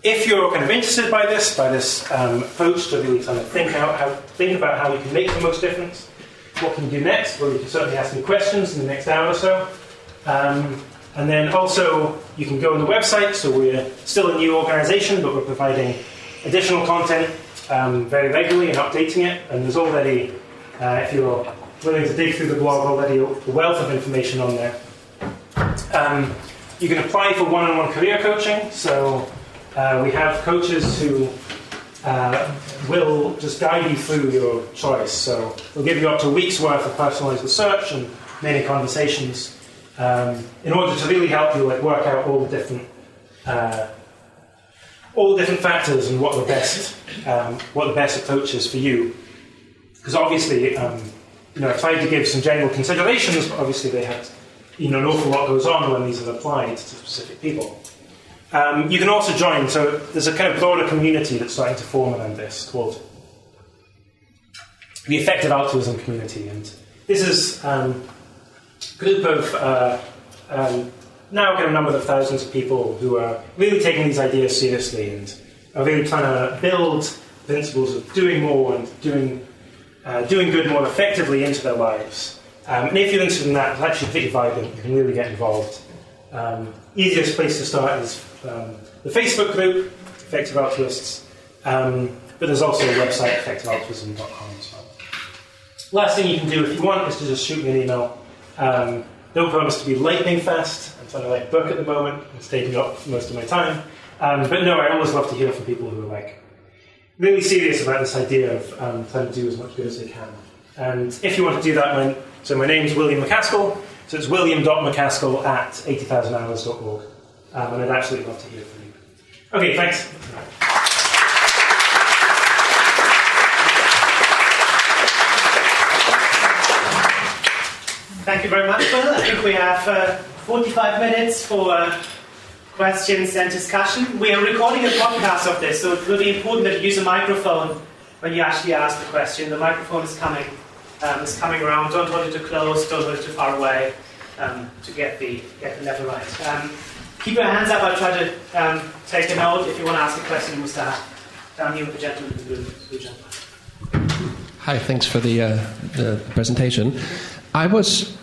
if you're kind of interested by this, by this um, approach to really kind of think out how think about how you can make the most difference, what can you do next? Well, you can certainly ask me questions in the next hour or so. Um, and then also, you can go on the website. So we're still a new organisation, but we're providing additional content um, very regularly and updating it. And there's already, uh, if you're willing to dig through the blog, already a wealth of information on there. Um, you can apply for one-on-one career coaching. So uh, we have coaches who uh, will just guide you through your choice. So we'll give you up to a week's worth of personalised research and many conversations um, in order to really help you like work out all the different uh, all the different factors and what the best um, what the best approach is for you. Because obviously, um, you know, I tried to give some general considerations, but obviously they had you know an awful lot goes on when these are applied to specific people. Um, you can also join, so there's a kind of broader community that's starting to form around this called the Effective Altruism Community. And this is um, group of uh, um, now kind of number of thousands of people who are really taking these ideas seriously and are really trying to build principles of doing more and doing, uh, doing good more effectively into their lives. Um, and if you're interested in that, it's actually pretty vibrant. You can really get involved. Um, easiest place to start is um, the Facebook group, Effective Altruists, um, but there's also a website, effectivealtruism.com as well. Last thing you can do if you want is to just shoot me an email. Um, don't promise to be lightning fast. I'm trying to write a book at the moment. It's taking up most of my time. Um, but no, I always love to hear from people who are like really serious about this idea of um, trying to do as much good as they can. And if you want to do that, my, so my name's William MacAskill. So it's william.macaskill at 80,000hours.org. Um, and I'd absolutely love to hear from you. Okay, thanks. Thank you very much, Bill. I think we have uh, 45 minutes for uh, questions and discussion. We are recording a podcast of this, so it it's really important that you use a microphone when you actually ask the question. The microphone is coming, um, is coming around. Don't hold it too close, don't hold it too far away um, to get the, get the level right. Um, keep your hands up. I'll try to um, take a note. If you want to ask a question, we'll start down here with the gentleman in the blue. Hi, thanks for the, uh, the presentation. I was,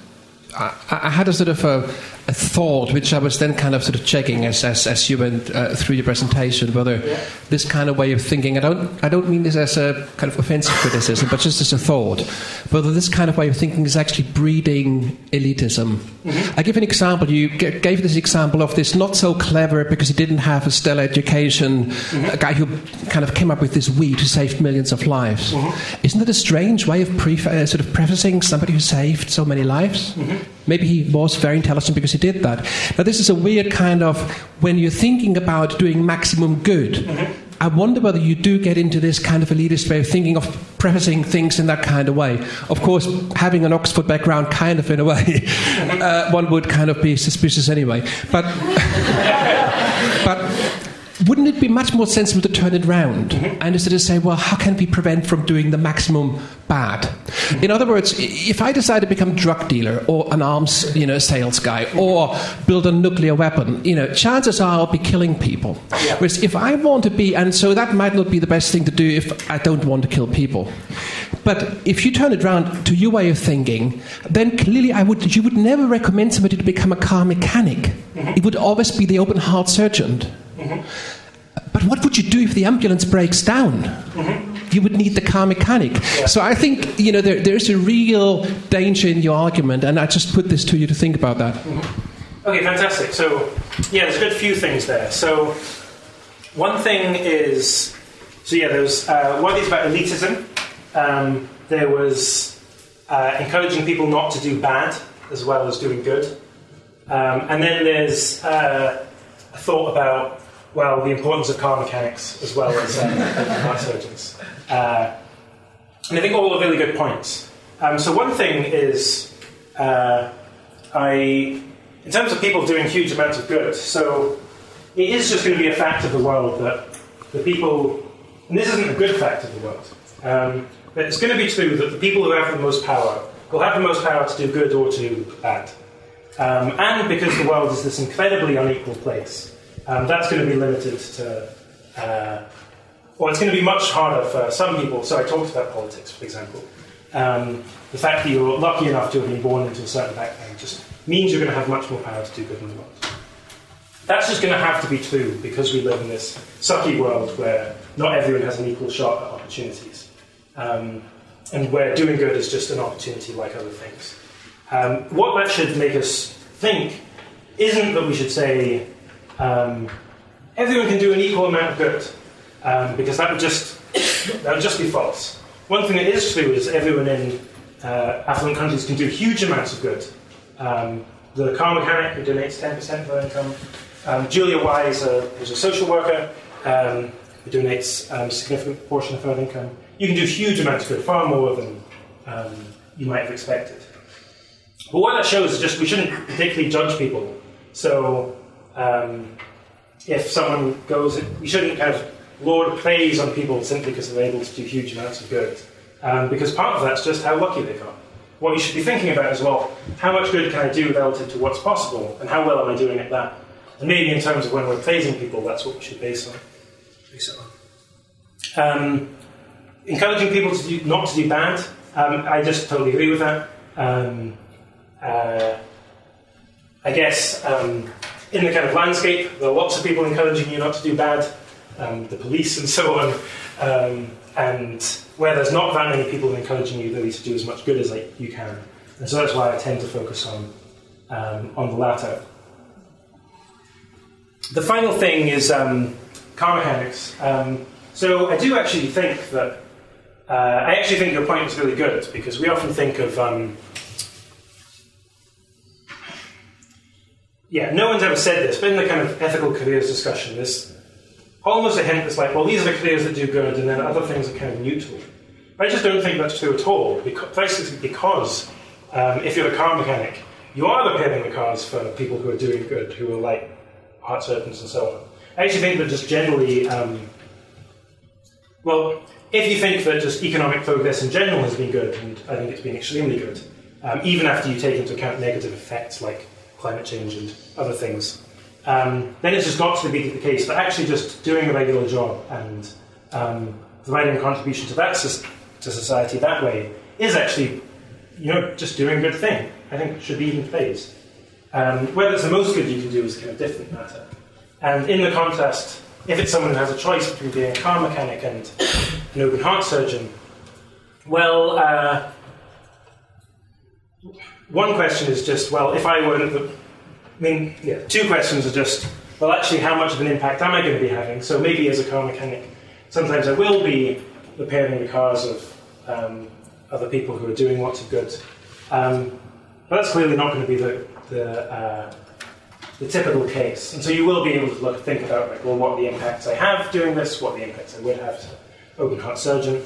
I, I, had a sort of a, a, thought, which I was then kind of sort of checking as, as, as you went uh, through your presentation, whether yeah. this kind of way of thinking, I don't, I don't mean this as a kind of offensive criticism, but just as a thought, whether this kind of way of thinking is actually breeding elitism. Mm-hmm. I give an example. You g- gave this example of this not so clever because he didn't have a stellar education, mm-hmm. a guy who kind of came up with this weed who saved millions of lives. Mm-hmm. Isn't that a strange way of pre- uh, sort of prefacing somebody who saved so many lives? Maybe he was very intelligent because he did that. Now, this is a weird kind of when you're thinking about doing maximum good. Mm-hmm. I wonder whether you do get into this kind of elitist way of thinking of prefacing things in that kind of way. Of course, having an Oxford background, kind of in a way, [LAUGHS] uh, one would kind of be suspicious anyway. But [LAUGHS] wouldn't it be much more sensible to turn it around mm-hmm. and instead of say, well, how can we prevent from doing the maximum bad? Mm-hmm. In other words, if I decide to become a drug dealer or an arms, you know, sales guy or build a nuclear weapon, you know, chances are I'll be killing people. Yeah. Whereas if I want to be, and so that might not be the best thing to do if I don't want to kill people. But if you turn it around to your way of thinking, then clearly I would, you would never recommend somebody to become a car mechanic. Mm-hmm. It would always be the open heart surgeon. Mm-hmm. But what would you do if the ambulance breaks down? Mm-hmm. You would need the car mechanic. Yeah. So I think you know there, there's a real danger in your argument, and I just put this to you to think about that. Mm-hmm. Okay, fantastic. So yeah, there's a good few things there. So one thing is, so yeah, there's uh, one is about elitism. Um, there was uh, encouraging people not to do bad as well as doing good. Um, and then there's uh, a thought about well, the importance of car mechanics as well as um, [LAUGHS] heart surgeons. Uh, and I think all are really good points. Um, so one thing is, uh, I, in terms of people doing huge amounts of good, so it is just going to be a fact of the world that the people, and this isn't a good fact of the world, um, but it's going to be true that the people who have the most power will have the most power to do good or to do bad. Um, and because the world is this incredibly unequal place, um, that's going to be limited to, uh, well, it's going to be much harder for some people. So I talked about politics, for example. Um, the fact that you're lucky enough to have been born into a certain background just means you're going to have much more power to do good in the world. That's just going to have to be true because we live in this sucky world where not everyone has an equal shot at opportunities. Um, and where doing good is just an opportunity like other things. Um, what that should make us think isn't that we should say, um, everyone can do an equal amount of good. um, because that would just that would just be false. One thing that is true is everyone in uh, affluent countries can do huge amounts of good. Um, the car mechanic who donates 10% of their income, um, Julia Wise, uh, who's a social worker, um, who donates um, a significant proportion of her income. You can do huge amounts of good, far more than you might have expected. But what that shows is just we shouldn't particularly judge people. So um, if someone goes, we shouldn't kind of laud praise on people simply because they're able to do huge amounts of good. Um, because part of that's just how lucky they got. What you should be thinking about as well, how much good can I do relative to what's possible, and how well am I doing at that? And maybe in terms of when we're praising people, that's what we should base on. Base on. Um, encouraging people to do, not to do bad, um, I just totally agree with that. Um, uh, I guess um, in the kind of landscape, there are lots of people encouraging you not to do bad, um, the police and [LAUGHS] so on. Um, and where there's not that many people encouraging you really to do as much good as like, you can. And so that's why I tend to focus on, um, on the latter. The final thing is um, car mechanics. Um, so I do actually think that, uh, I actually think your point is really good because we often think of, yeah, no one's ever said this, but in the kind of ethical careers discussion, there's almost a hint that's like, well, these are the careers that do good, and then other things are kind of neutral. I just don't think that's true at all, because, basically because um, if you're a car mechanic, you are repairing the cars for people who are doing good, who are like heart surgeons and so on. I actually think that just generally, um, well, if you think that just economic progress in general has been good, and I think it's been extremely good, um, even after you take into account negative effects like climate change and other things, um, then it's just got to be the case that actually just doing a regular job and um, providing a contribution to that to society that way is actually, you know, just doing a good thing. I think should be even praised. Um, whether it's the most good you can do is a kind of different matter. And in the contrast, if it's someone who has a choice between being a car mechanic and an open heart surgeon, well, uh, one question is just, well, if I were, to, I mean, yeah, two questions are just, well, actually, how much of an impact am I going to be having? So maybe as a car mechanic, sometimes I will be repairing the cars of um, other people who are doing lots of good. Um, but that's clearly not going to be the, the, uh, the, typical case. And so you will be able to look, think about, like, well, what the impacts I have doing this, what the impacts I would have as an open heart surgeon.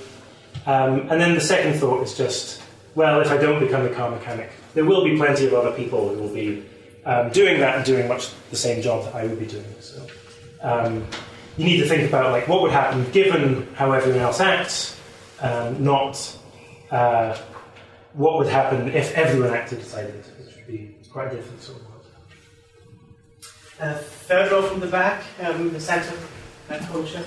Um, and then the second thought is just, well, if I don't become a car mechanic, there will be plenty of other people who will be um, doing that and doing much the same job that I would be doing. So um, you need to think about like what would happen given how everyone else acts, um, not uh, what would happen if everyone acted as I did, which would be quite different sort of world. Uh, third row from the back, um, the centre, that culture.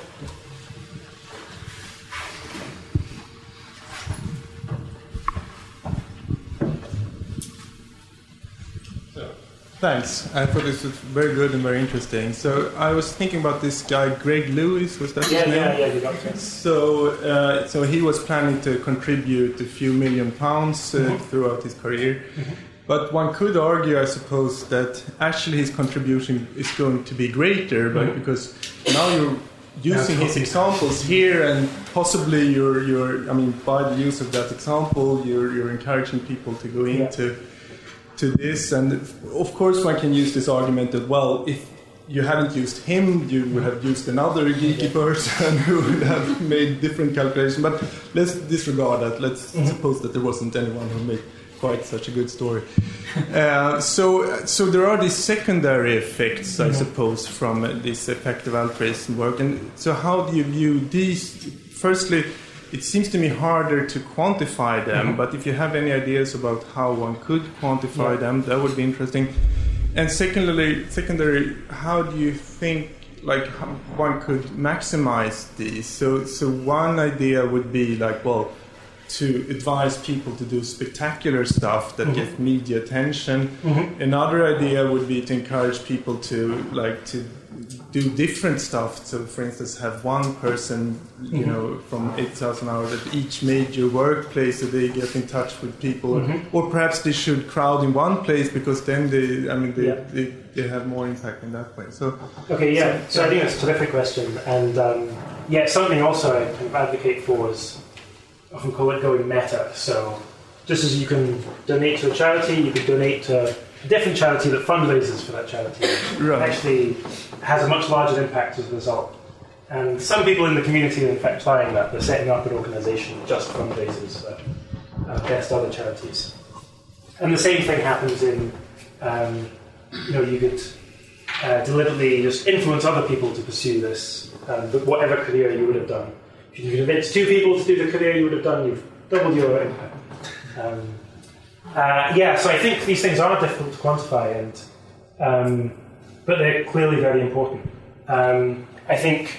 Thanks. I thought this was very good and very interesting. So I was thinking about this guy, Greg Lewis. Was that his name? Yeah, yeah, got. So, uh, so he was planning to contribute a few million pounds uh, Mm-hmm. throughout his career. But one could argue, I suppose, that actually his contribution is going to be greater, but Mhm. because now you're using his examples here, and possibly you're, you're, I mean, by the use of that example, you're, you're encouraging people to go Yeah. To this. And of course, one can use this argument that, well, if you haven't used him, you would have used another geeky person [LAUGHS] who would have made different calculations. But let's disregard that. Let's Mhm. suppose that there wasn't anyone who made quite such a good story. uh, so, so there are these secondary effects, I Mhm. suppose, from this effective altruism work. And so, how do you view these? Firstly, it seems to me harder to quantify them, Mhm. but if you have any ideas about how one could quantify Yeah. them, that would be interesting. And secondly, secondary, how do you think like how one could maximize these? So, so one idea would be like, well, to advise people to do spectacular stuff that Mhm. get media attention. Mhm. Another idea would be to encourage people to like to do different stuff. So, for instance, have one person, you Mhm. know, from 8,000 hours at each major workplace so they get in touch with people. Mhm. Or perhaps they should crowd in one place because then they, I mean, they, Yeah. they, they have more impact in that way. So, Okay, yeah. So I think that's a terrific question, and um, yeah, something also I kind of advocate for is often call it going meta. So just as you can donate to a charity, you could donate to different charity that fundraises for that charity. [LAUGHS] Right. Actually has a much larger impact as a result. And some people in the community are in fact trying that. They're setting up an organisation that just fundraises for uh, best other charities. And the same thing happens in, um, you know, you could uh, deliberately just influence other people to pursue this, um, but whatever career you would have done. If you convince two people to do the career you would have done, you've doubled your impact. Um, uh, yeah, so I think these things are difficult to quantify, and um, but they're clearly very important. Um, I think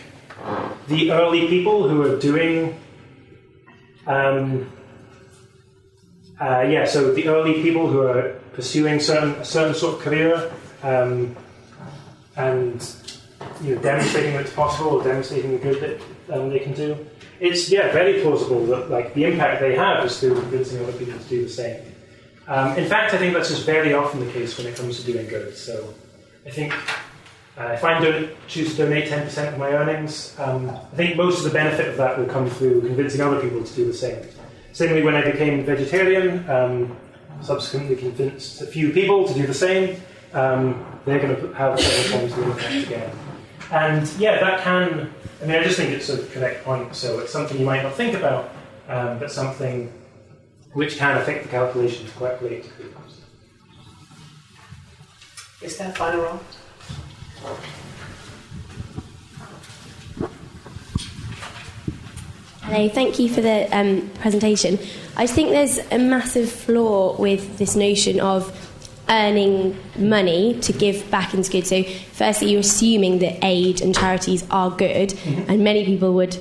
the early people who are doing, um, uh, yeah, so the early people who are pursuing certain a certain sort of career um, and you know, demonstrating that it's possible or demonstrating the good that um, they can do. It's yeah, very plausible that like the impact they have is through convincing other people to do the same. Um, in fact, I think that's just very often the case when it comes to doing good. So I think uh, if I choose to donate 10% of my earnings, um, I think most of the benefit of that will come through convincing other people to do the same. Similarly, when I became vegetarian, um, subsequently convinced a few people to do the same, um, they're going to have several times the impact again. And yeah, that can, I mean, I just think it's a correct point. So it's something you might not think about, um, but something which can affect the calculations quite late. Is that final round? Hello, thank you for the um, presentation. I think there's a massive flaw with this notion of earning money to give back into good. So, firstly, you're assuming that aid and charities are good, and many people would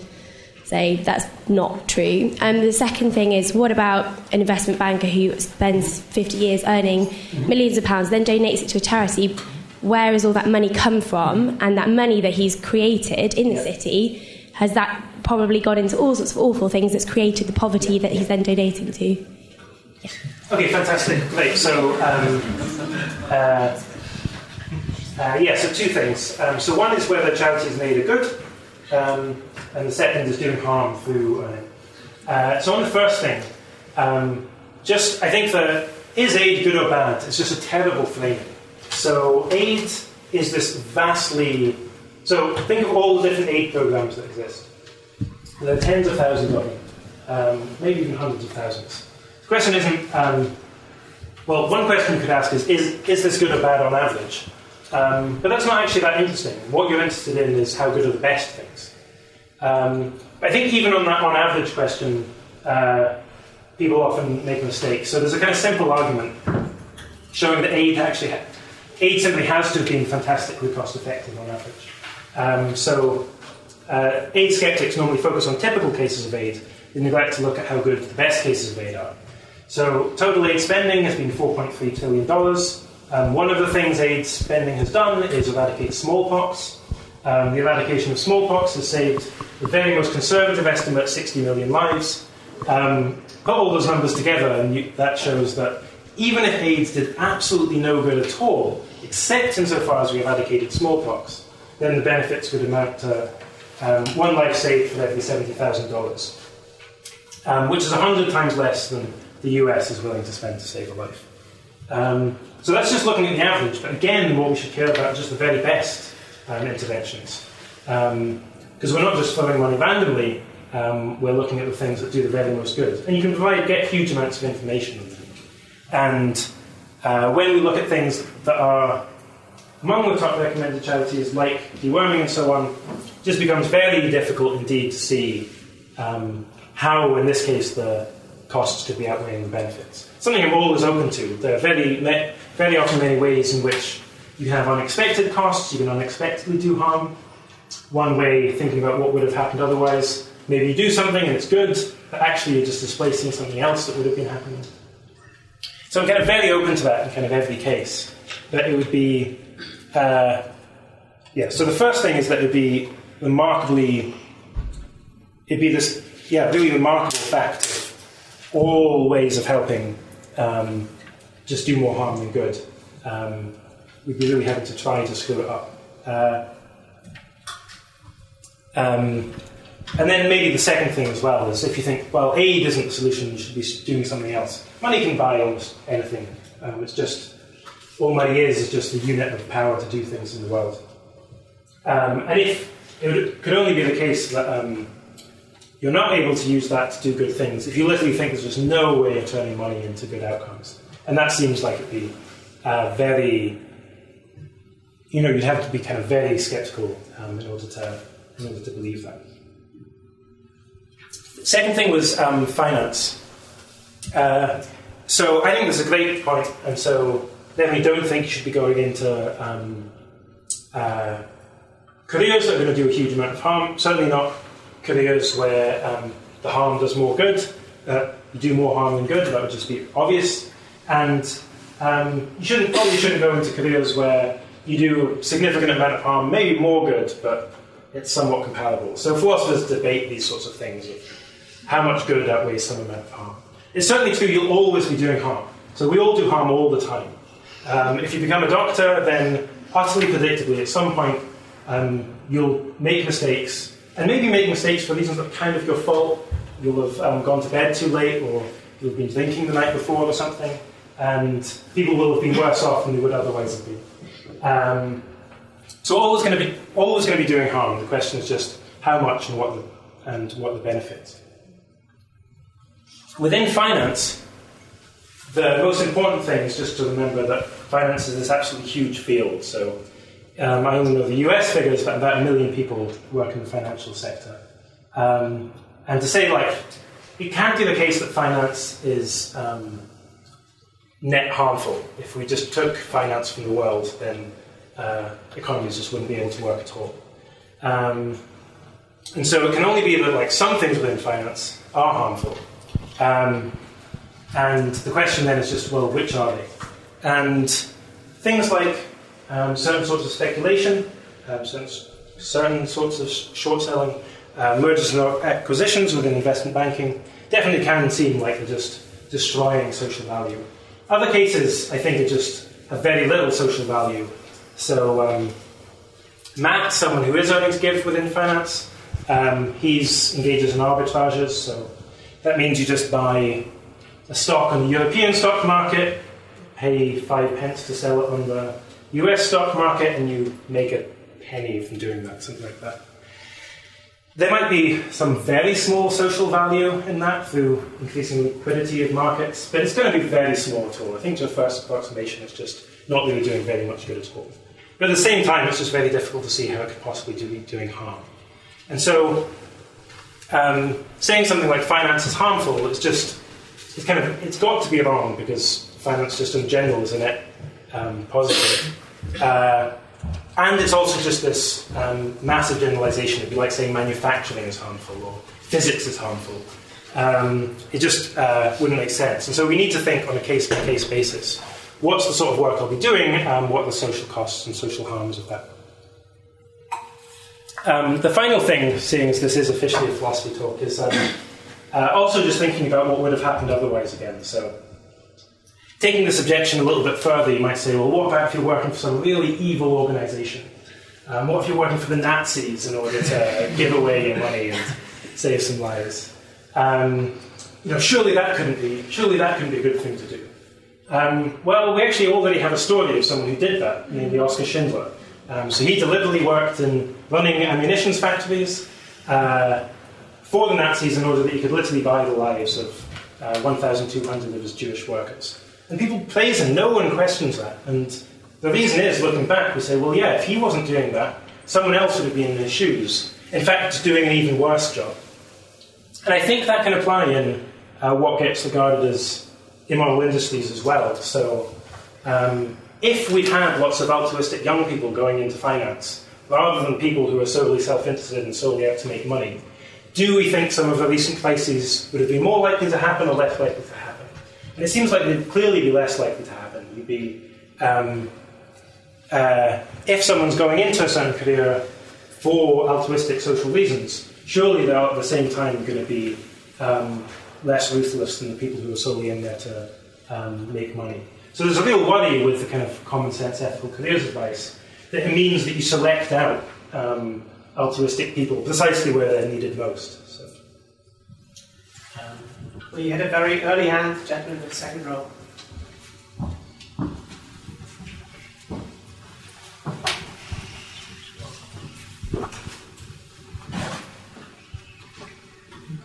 say that's not true. And um, the second thing is, what about an investment banker who spends 50 years earning millions of pounds, then donates it to a charity? Where has all that money come from? And that money that he's created in the city, has that probably gone into all sorts of awful things that's created the poverty that he's then donating to? Yeah. Okay, fantastic. Great. So, um, uh, uh, yeah, so two things. Um, so, one is whether charities made a good, um, and the second is doing harm through earning. Uh, so, on the first thing, um, just I think that is aid good or bad? It's just a terrible framing. So, aid is this vastly. So, think of all the different aid programs that exist. There are tens of thousands of them, um, maybe even hundreds of thousands. The question isn't, um, well, one question you could ask is, is, is this good or bad on average? Um, but that's not actually that interesting. What you're interested in is how good are the best things. Um, I think even on that on average question, uh, people often make mistakes. So there's a kind of simple argument showing that aid actually ha- aid simply has to have been fantastically cost effective on average. Um, so uh, aid skeptics normally focus on typical cases of aid. They neglect to look at how good the best cases of aid are. So total aid spending has been 4.3 trillion dollars. Um, one of the things aid spending has done is eradicate smallpox. Um, the eradication of smallpox has saved the very most conservative estimate 60 million lives. Um, put all those numbers together, and you, that shows that even if AIDS did absolutely no good at all, except insofar as we eradicated smallpox, then the benefits would amount to um, one life saved for every $70,000, um, which is 100 times less than the US is willing to spend to save a life. Um, so that's just looking at the average, but again, what we should care about is just the very best um, interventions. Because um, we're not just throwing money randomly, um, we're looking at the things that do the very most good. And you can provide, get huge amounts of information. And uh, when we look at things that are among the top recommended charities, like deworming and so on, it just becomes very difficult indeed to see um, how, in this case, the costs could be outweighing the benefits. Something I'm always open to. There are very, very often many ways in which you have unexpected costs, you can unexpectedly do harm. One way, thinking about what would have happened otherwise, maybe you do something and it's good, but actually you're just displacing something else that would have been happening. So I'm kind of very open to that in kind of every case. That it would be, uh, yeah. So the first thing is that it would be remarkably, it'd be this, yeah, really remarkable fact of all ways of helping um, just do more harm than good. Um, we'd be really having to try to screw it up. Uh, um, and then maybe the second thing as well is if you think, well, aid isn't the solution, you should be doing something else. Money can buy almost anything. Um, it's just, all money is is just a unit of power to do things in the world. Um, and if it could only be the case that um, you're not able to use that to do good things, if you literally think there's just no way of turning money into good outcomes, and that seems like it'd be uh, very, you know, you'd have to be kind of very skeptical um, in order to in order to believe that. Second thing was um, finance. Uh, so I think this is a great point, and so definitely don't think you should be going into um, uh, careers that are going to do a huge amount of harm. Certainly not careers where um, the harm does more good. Uh, you do more harm than good. That would just be obvious. And um, you shouldn't probably shouldn't go into careers where you do a significant amount of harm, maybe more good, but it's somewhat comparable. So philosophers debate these sorts of things of how much good outweighs some amount of harm. It's certainly true you'll always be doing harm. So we all do harm all the time. Um, if you become a doctor, then utterly predictably, at some point, um, you'll make mistakes, and maybe make mistakes for reasons that are kind of your fault. You'll have um, gone to bed too late, or you've been drinking the night before, or something, and people will have been worse off than they would otherwise have been. Um, so always going to be always going to be doing harm. The question is just how much and what the, and what the benefits. Within finance, the most important thing is just to remember that finance is this absolutely huge field. So um, I only know the US figures, but about a million people work in the financial sector. Um, and to say, like, it can't be the case that finance is um, net harmful. If we just took finance from the world, then uh, economies just wouldn't be able to work at all. Um, and so it can only be that, like, some things within finance are harmful. Um, and the question then is just, well, which are they? And things like um, certain sorts of speculation, um, certain, certain, sorts of short selling, uh, mergers and acquisitions within investment banking definitely can seem like they're just destroying social value. Other cases, I think, are just have very little social value. So, um, Matt, someone who is earning to give within finance, um, he's engages in arbitrages. So that means you just buy a stock on the European stock market, pay five pence to sell it on the US stock market, and you make a penny from doing that, something like that. There might be some very small social value in that through increasing liquidity of markets, but it's going to be very small at all. I think to a first approximation, it's just not really doing very much good at all. But at the same time, it's just very difficult to see how it could possibly be doing harm. And so, um, saying something like finance is harmful, it's just it's kind of it's got to be wrong because finance just in general is a net um, positive. Uh, and it's also just this um, massive generalization. It'd be like saying manufacturing is harmful or physics is harmful. Um, it just uh, wouldn't make sense. And so we need to think on a case by case basis what's the sort of work I'll be doing, um, what are the social costs and social harms of that. Um, the final thing, seeing as this is officially a philosophy talk, is um, uh, also just thinking about what would have happened otherwise again. So, taking this objection a little bit further, you might say, well, what about if you're working for some really evil organization? Um, what if you're working for the Nazis in order to [LAUGHS] give away your money and save some lives? Um, you know, surely that couldn't be. Surely that couldn't be a good thing to do. Um, well, we actually already have a story of someone who did that, namely Oskar Schindler. Um, so he deliberately worked in running ammunition factories. Uh, for the Nazis in order that he could literally buy the lives of uh, 1,200 of his Jewish workers. And people praise him, no one questions that. And the reason is, looking back, we say, well, yeah, if he wasn't doing that, someone else would have been in his shoes. In fact, doing an even worse job. And I think that can apply in uh, what gets regarded as immoral industries as well. So, um, if we'd had lots of altruistic young people going into finance, rather than people who are solely self interested and solely out to make money, do we think some of the recent crises would have been more likely to happen or less likely to happen? And it seems like they'd clearly be less likely to happen. You'd be, um, uh, if someone's going into a certain career for altruistic social reasons, surely they're at the same time going to be um, less ruthless than the people who are solely in there to um, make money. So there's a real worry with the kind of common sense ethical careers advice that it means that you select out um, altruistic people precisely where they're needed most. You had a very early hand, gentleman in the second row.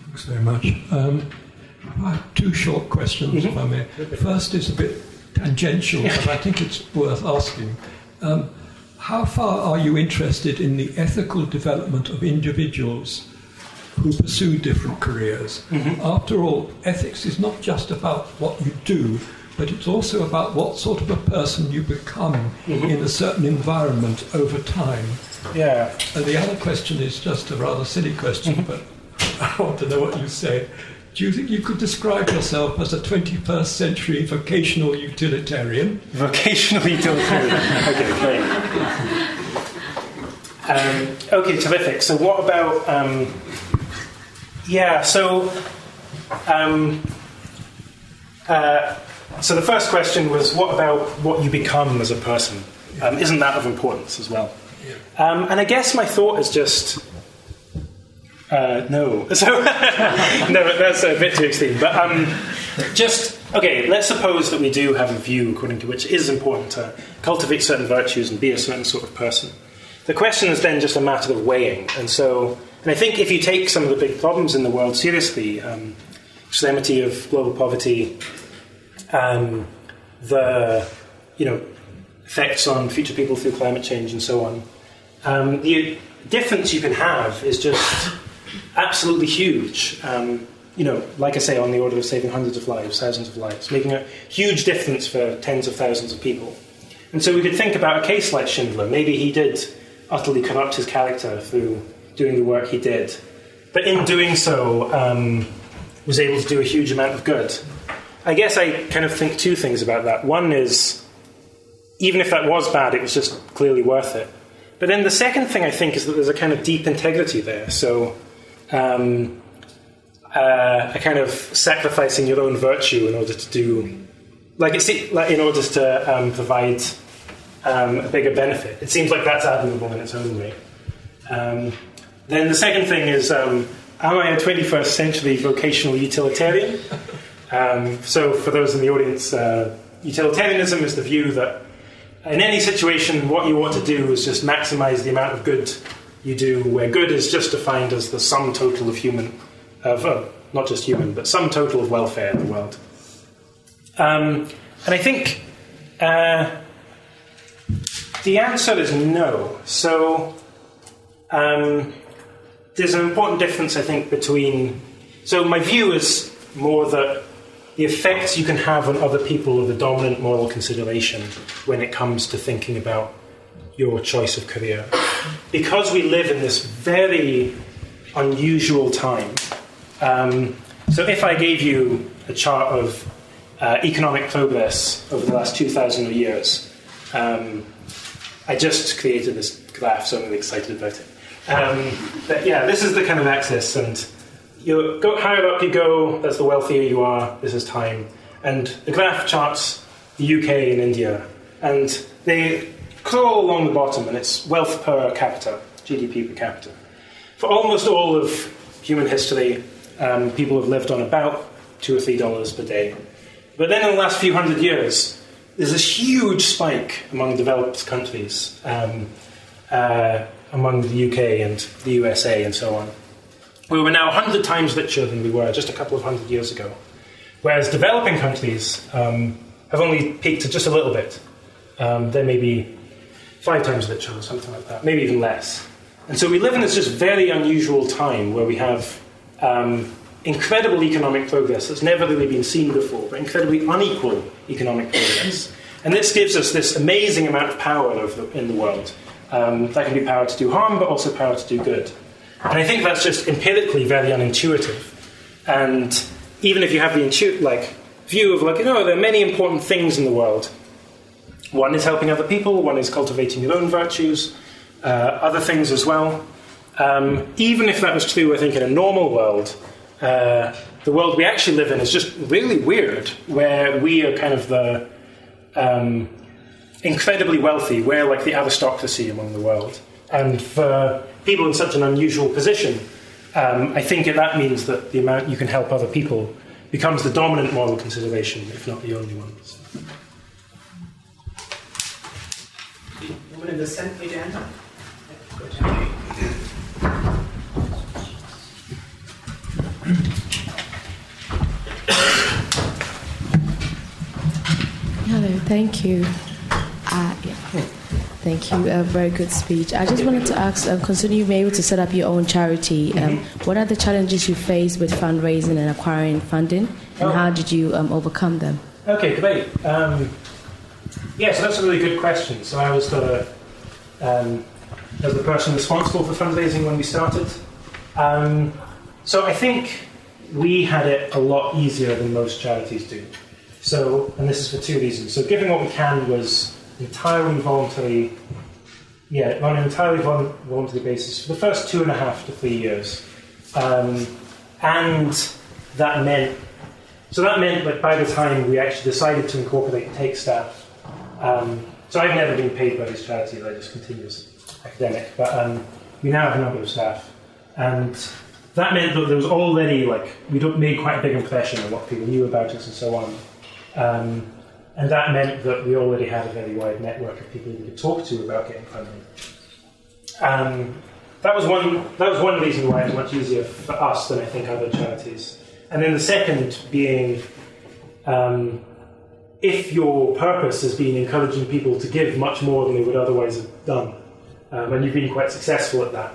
Thanks very much. Um, I have two short questions, if I may. First is a bit tangential, but I think it's worth asking. Um, how far are you interested in the ethical development of individuals who pursue different careers? After all, ethics is not just about what you do, but it's also about what sort of a person you become in a certain environment over time. Yeah. And the other question is just a rather silly question, but [LAUGHS] I want to know what you say. Do you think you could describe yourself as a 21st century vocational utilitarian? Vocational utilitarian. okay, great. [LAUGHS] Um, okay, terrific. So, what about. Um, yeah, so. Um, uh, so, the first question was what about what you become as a person? Um, isn't that of importance as well? Um, and I guess my thought is just. Uh, no. [LAUGHS] So, no, that's a bit too extreme. But um, just, okay, let's suppose that we do have a view according to which it is important to cultivate certain virtues and be a certain sort of person. The question is then just a matter of weighing. And so, and I think if you take some of the big problems in the world seriously, um, extremity of global poverty, um, the, you know, effects on future people through climate change and so on, um, the difference you can have is just absolutely huge. Um, you know, like I say, on the order of saving hundreds of lives, thousands of lives, making a huge difference for tens of thousands of people. And so we could think about a case like Schindler. Maybe he did utterly corrupt his character through doing the work he did, but in doing so, um, was able to do a huge amount of good. I guess I kind of think two things about that. One is, even if that was bad, it was just clearly worth it. But then the second thing I think is that there's a kind of deep integrity there. So, um, uh, a kind of sacrificing your own virtue in order to do, like it's like in order to um, provide um, a bigger benefit. It seems like that's admirable in its own way. Then the second thing is, um, am I a 21st century vocational utilitarian? Um, so, for those in the audience, uh, utilitarianism is the view that in any situation, what you want to do is just maximize the amount of good you do, where good is just defined as the sum total of human, of uh, not just human, but sum total of welfare in the world. Um, and I think uh, the answer is no. So um, there's an important difference, I think, between. So my view is more that the effects you can have on other people are the dominant moral consideration when it comes to thinking about your choice of career. Because we live in this very unusual time, um, so if I gave you a chart of uh, economic progress over the last 2,000 years, um, I just created this graph, so I'm really excited about it. Um, but yeah, this is the kind of axis, and you go higher up you go, that's the wealthier you are. This is time, and the graph charts the UK and India, and they crawl along the bottom, and it's wealth per capita, GDP per capita. For almost all of human history, um, people have lived on about two or three dollars per day. But then in the last few hundred years, there's this huge spike among developed countries, um, uh, among the UK and the USA and so on. We were now 100 times richer than we were just a couple of hundred years ago. Whereas developing countries um, have only peaked just a little bit. Um, they may be five times richer or something like that, maybe even less. And so we live in this just very unusual time where we have um, incredible economic progress that's never really been seen before, but incredibly unequal economic progress. And this gives us this amazing amount of power the, in the world. Um, that can be power to do harm, but also power to do good. And I think that's just empirically very unintuitive. And even if you have the intu- like view of like, you know, there are many important things in the world. One is helping other people. One is cultivating your own virtues. Uh, other things as well. Um, even if that was true, I think in a normal world, uh, the world we actually live in is just really weird, where we are kind of the um, incredibly wealthy. We're like the aristocracy among the world, and for people in such an unusual position, um, I think that means that the amount you can help other people becomes the dominant moral consideration, if not the only one. So. Woman in the centre again. Hello, thank you. Uh, yeah. Thank you. A very good speech. I just wanted to ask, um, considering you've been able to set up your own charity, um, what are the challenges you faced with fundraising and acquiring funding, and Oh. how did you um, overcome them? Okay, great. Um, yeah, so that's a really good question. So I was the, um, as the person responsible for fundraising when we started. Um, so I think we had it a lot easier than most charities do. So, and this is for two reasons. So, Giving What We Can was entirely voluntary, yeah, on an entirely voluntary basis for the first two and a half to three years. Um, and that meant so that meant that by the time we actually decided to incorporate take staff, um, so I've never been paid by this charity, I just continue as academic, but um, we now have a number of staff. And that meant that there was already, like, we'd made quite a big impression on what people knew about us and so on. Um, and that meant that we already had a very wide network of people we could talk to about getting funding. Um, that was one. That was one reason why it was much easier for us than I think other charities. And then the second being, um, if your purpose has been encouraging people to give much more than they would otherwise have done, um, and you've been quite successful at that,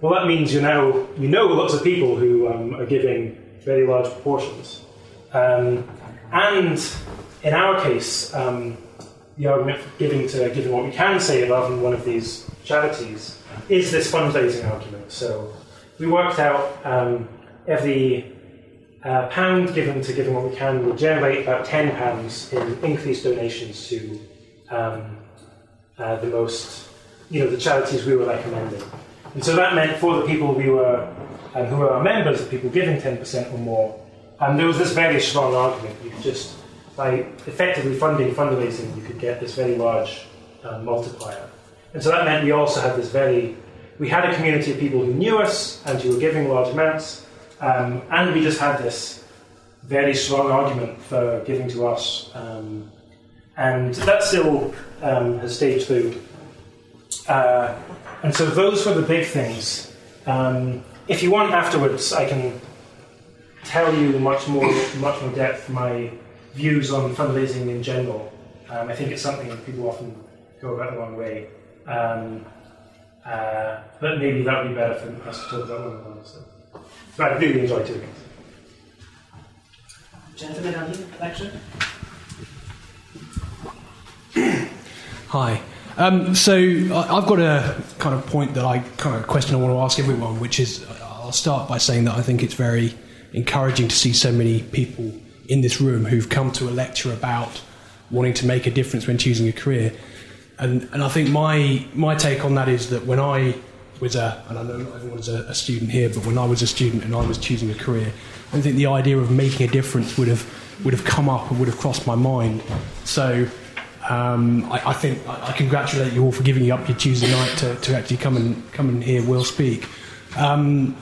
well, that means you now you know lots of people who um, are giving very large proportions. Um, and in our case, um, the argument for giving to giving what we can say rather than one of these charities is this fundraising argument. So we worked out um, every uh, pound given to giving what we can will generate about ten pounds in increased donations to um, uh, the most, you know, the charities we were recommending. And so that meant for the people we were, um, who were our members, the people giving ten percent or more, um, there was this very strong argument. You could just by effectively funding fundraising, you could get this very large um, multiplier. And so that meant we also had this very, we had a community of people who knew us and who were giving large amounts, um, and we just had this very strong argument for giving to us. Um, and that still um, has stayed through. Uh, and so those were the big things. Um, if you want afterwards, I can tell you much more, much more depth my views on fundraising in general. Um, I think it's something that people often go about the wrong way. Um, uh, but maybe that would be better for us to talk about one on one. So. But I really enjoy doing it. Gentleman on the lecture. [CLEARS THROAT] Hi. Um, so I've got a kind of point that I kind of question I want to ask everyone, which is I'll start by saying that I think it's very encouraging to see so many people in this room who've come to a lecture about wanting to make a difference when choosing a career. And, and I think my, my take on that is that when I was a, and I know not everyone's a, a student here, but when I was a student and I was choosing a career, I think the idea of making a difference would have, would have come up and would have crossed my mind. So um, I, I think I, I congratulate you all for giving up your Tuesday night to, to actually come and, come and hear Will speak. Um,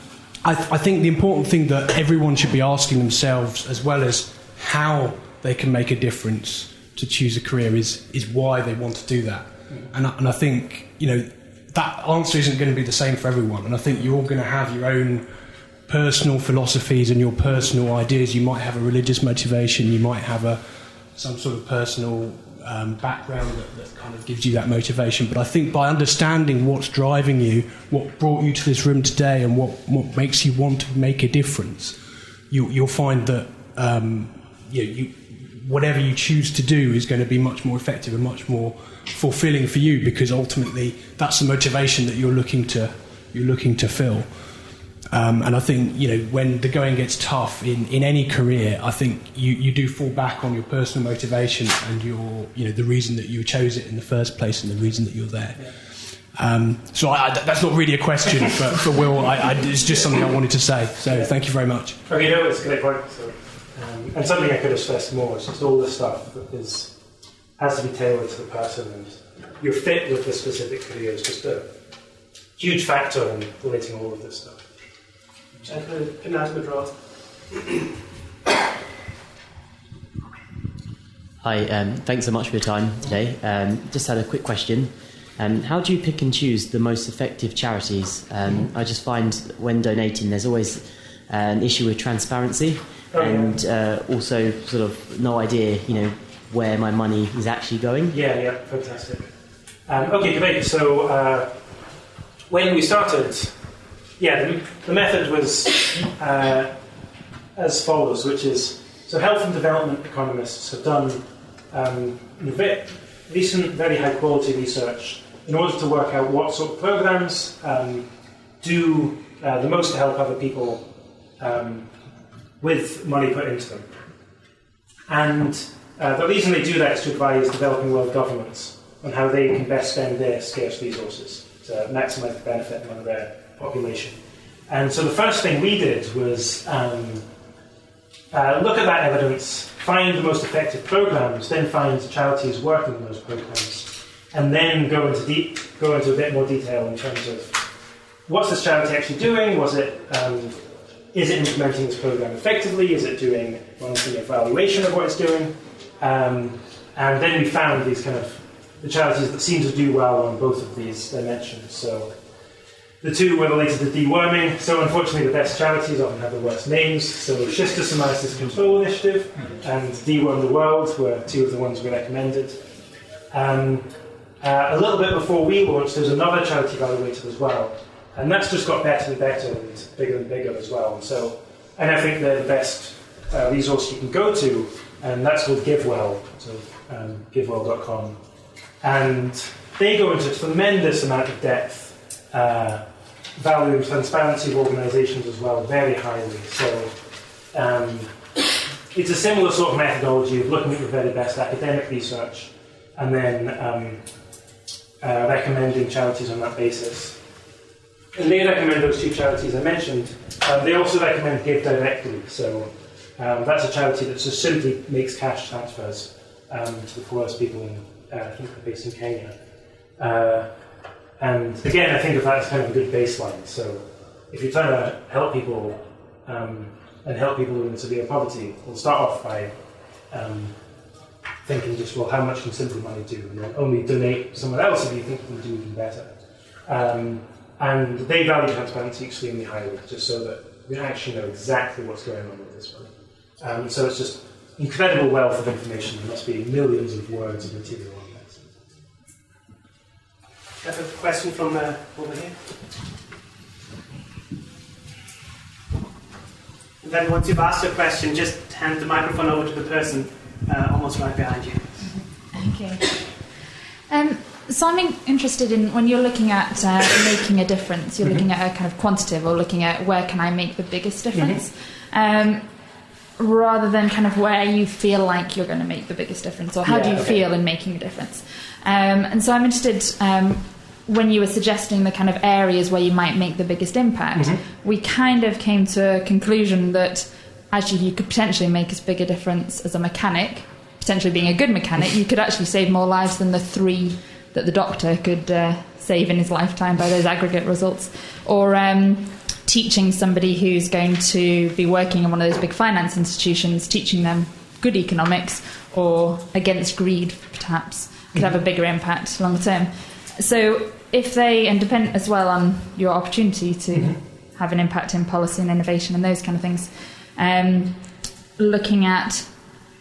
I, th- I think the important thing that everyone should be asking themselves, as well as how they can make a difference to choose a career, is, is why they want to do that. And I, and I think, you know, that answer isn't going to be the same for everyone. And I think you're all going to have your own personal philosophies and your personal ideas. You might have a religious motivation, you might have a, some sort of personal um, background that, that kind of gives you that motivation. But I think by understanding what's driving you, what brought you to this room today, and what, what makes you want to make a difference, you, you'll find that um, you, you, whatever you choose to do is going to be much more effective and much more fulfilling for you because ultimately that's the motivation that you're looking to you're looking to fill. Um, and I think you know when the going gets tough in, in any career, I think you, you do fall back on your personal motivation and your you know the reason that you chose it in the first place and the reason that you're there. Um, so I, I, that's not really a question for, for Will. I, it's just something I wanted to say. So thank you very much. Okay, no, it's a great point. So, um, and something I could have stressed more is just all this stuff that is has to be tailored to the person, and you're fit with the specific career is just a huge factor in relating all of this stuff. Gentleman, penultimate row. Hi, um, thanks so much for your time today. Um, just had a quick question. Um, how do you pick and choose the most effective charities? Um, I just find when donating, there's always uh, an issue with transparency yeah. And uh, also sort of no idea, you know, where my money is actually going. Yeah, yeah, fantastic. Um, okay, great. So uh, when we started, yeah, the, the method was uh, as follows, which is so health and development economists have done um, recent, very high quality research in order to work out what sort of programs um, do uh, the most to help other people um, with money put into them. And uh, the reason they do that is to advise developing world governments on how they can best spend their scarce resources to maximize the benefit among their population. And so the first thing we did was um, uh, look at that evidence, find the most effective programs, then find the charities working on those programs, and then go into deep, go into a bit more detail in terms of what's this charity actually doing? Was it um, is it implementing this program effectively? Is it doing monitoring evaluation of what it's doing? Um, and then we found these kind of the charities that seem to do well on both of these dimensions. So the two were related to deworming. So unfortunately, the best charities often have the worst names. So Schistosomiasis Control Initiative and Deworm the World were two of the ones we recommended. Um, uh, a little bit before we launched, there was another charity evaluator as well, and that's just got better and better and bigger and bigger as well. And so, and I think they're the best uh, resource you can go to, and that's called GiveWell, so um, GiveWell.com, and they go into a tremendous amount of depth, uh, valuing transparency of organisations as well very highly. So. Um, it's a similar sort of methodology of looking at the very best academic research and then um, uh, recommending charities on that basis. And they recommend those two charities I mentioned. Um, they also recommend GiveDirectly. So um, that's a charity that just simply makes cash transfers um, to the poorest people in, uh, I think they're based in Kenya. Uh, and again, I think of that as kind of a good baseline. So if you're trying to help people um, and help people in severe poverty, we'll start off by um, thinking just, well, how much can simple money do? And then only donate somewhere else if you think you can do even better. Um, and they value transparency extremely highly, just so that we actually know exactly what's going on with this money. Um, so it's just incredible wealth of information. There must be millions of words of material on this. I have a question from uh, over here. And then once you've asked your question, just hand the microphone over to the person uh, almost right behind you. Okay. Um, so I'm interested in when you're looking at uh, making a difference, you're looking at a kind of quantitative or looking at where can I make the biggest difference, um, rather than kind of where you feel like you're going to make the biggest difference or how do you okay. feel in making a difference. Um, and so I'm interested um, when you were suggesting the kind of areas where you might make the biggest impact. We kind of came to a conclusion that actually you could potentially make as big a difference as a mechanic potentially being a good mechanic, you could actually save more lives than the three that the doctor could uh, save in his lifetime by those aggregate results. Or um, teaching somebody who's going to be working in one of those big finance institutions, teaching them good economics or against greed, perhaps, could have a bigger impact long term. So if they, and depend as well on your opportunity to have an impact in policy and innovation and those kind of things, um, looking at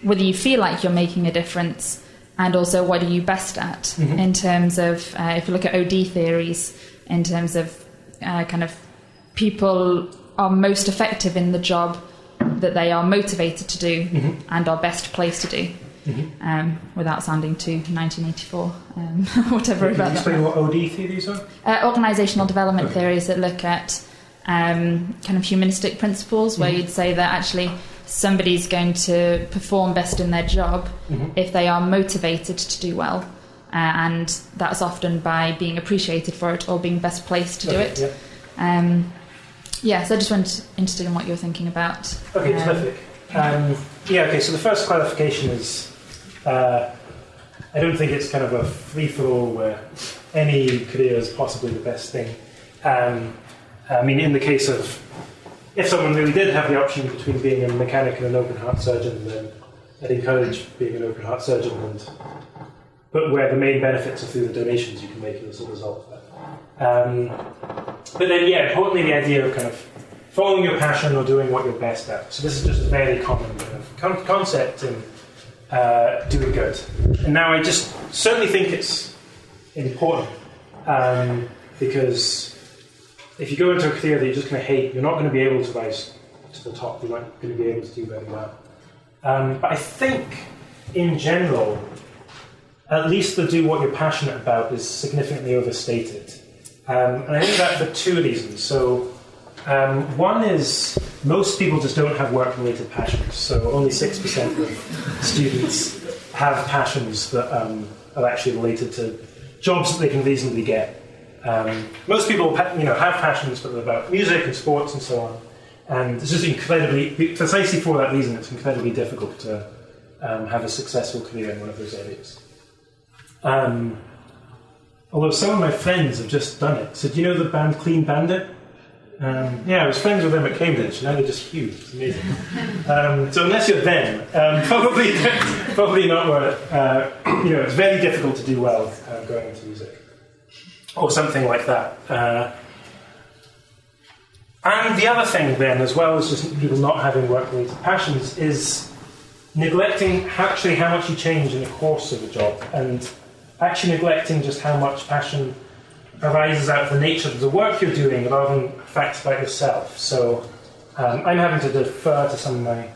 whether you feel like you're making a difference and also what are you best at? In terms of uh, if you look at OD theories in terms of uh, kind of people are most effective in the job that they are motivated to do and are best placed to do. Um, without sounding too 1984 um, [LAUGHS] whatever Can you about that. explain what OD theories are? uh, organizational development theories that look at um, kind of humanistic principles, where you'd say that actually somebody's going to perform best in their job if they are motivated to do well. Uh, and that's often by being appreciated for it or being best placed to do it. yeah. Um, yeah, so I just went interested in what you're thinking about. Okay, um, terrific. Um, yeah, okay, so the first clarification is uh, I don't think it's kind of a free for all where any career is possibly the best thing. Um, I mean, in the case of if someone really did have the option between being a mechanic and an open heart surgeon, then I'd encourage being an open heart surgeon, and but where the main benefits are through the donations you can make as a result of that. Um, but then, yeah, importantly, the idea of kind of following your passion or doing what you're best at. So this is just a very common kind of con- concept in uh, doing good. And now I just certainly think it's important um, because if you go into a career that you're just going to hate, you're not going to be able to rise to the top. You're not going to be able to do very well. Um, but I think, in general, at least the do what you're passionate about is significantly overstated. Um, and I think that for two reasons. So, um, one is most people just don't have work related passions. So, only 6% of students have passions that um, are actually related to jobs that they can reasonably get. Um, most people, you know, have passions about music and sports and so on, and it's just incredibly, precisely for that reason, it's incredibly difficult to um, have a successful career in one of those areas. Um, although some of my friends have just done it. So, do you know the band Clean Bandit? Um, yeah, I was friends with them at Cambridge. Now they're just huge. It's amazing. Um, so unless you're them, um, [LAUGHS] probably probably not worth. Uh, [CLEARS THROAT] you know, it's very difficult to do well uh, going into music or something like that. Uh, and the other thing, then, as well as just people not having work-related passions, is neglecting actually how much you change in the course of a job, and actually neglecting just how much passion arises out of the nature of the work you're doing rather than facts about yourself. So um, I'm having to defer to some of my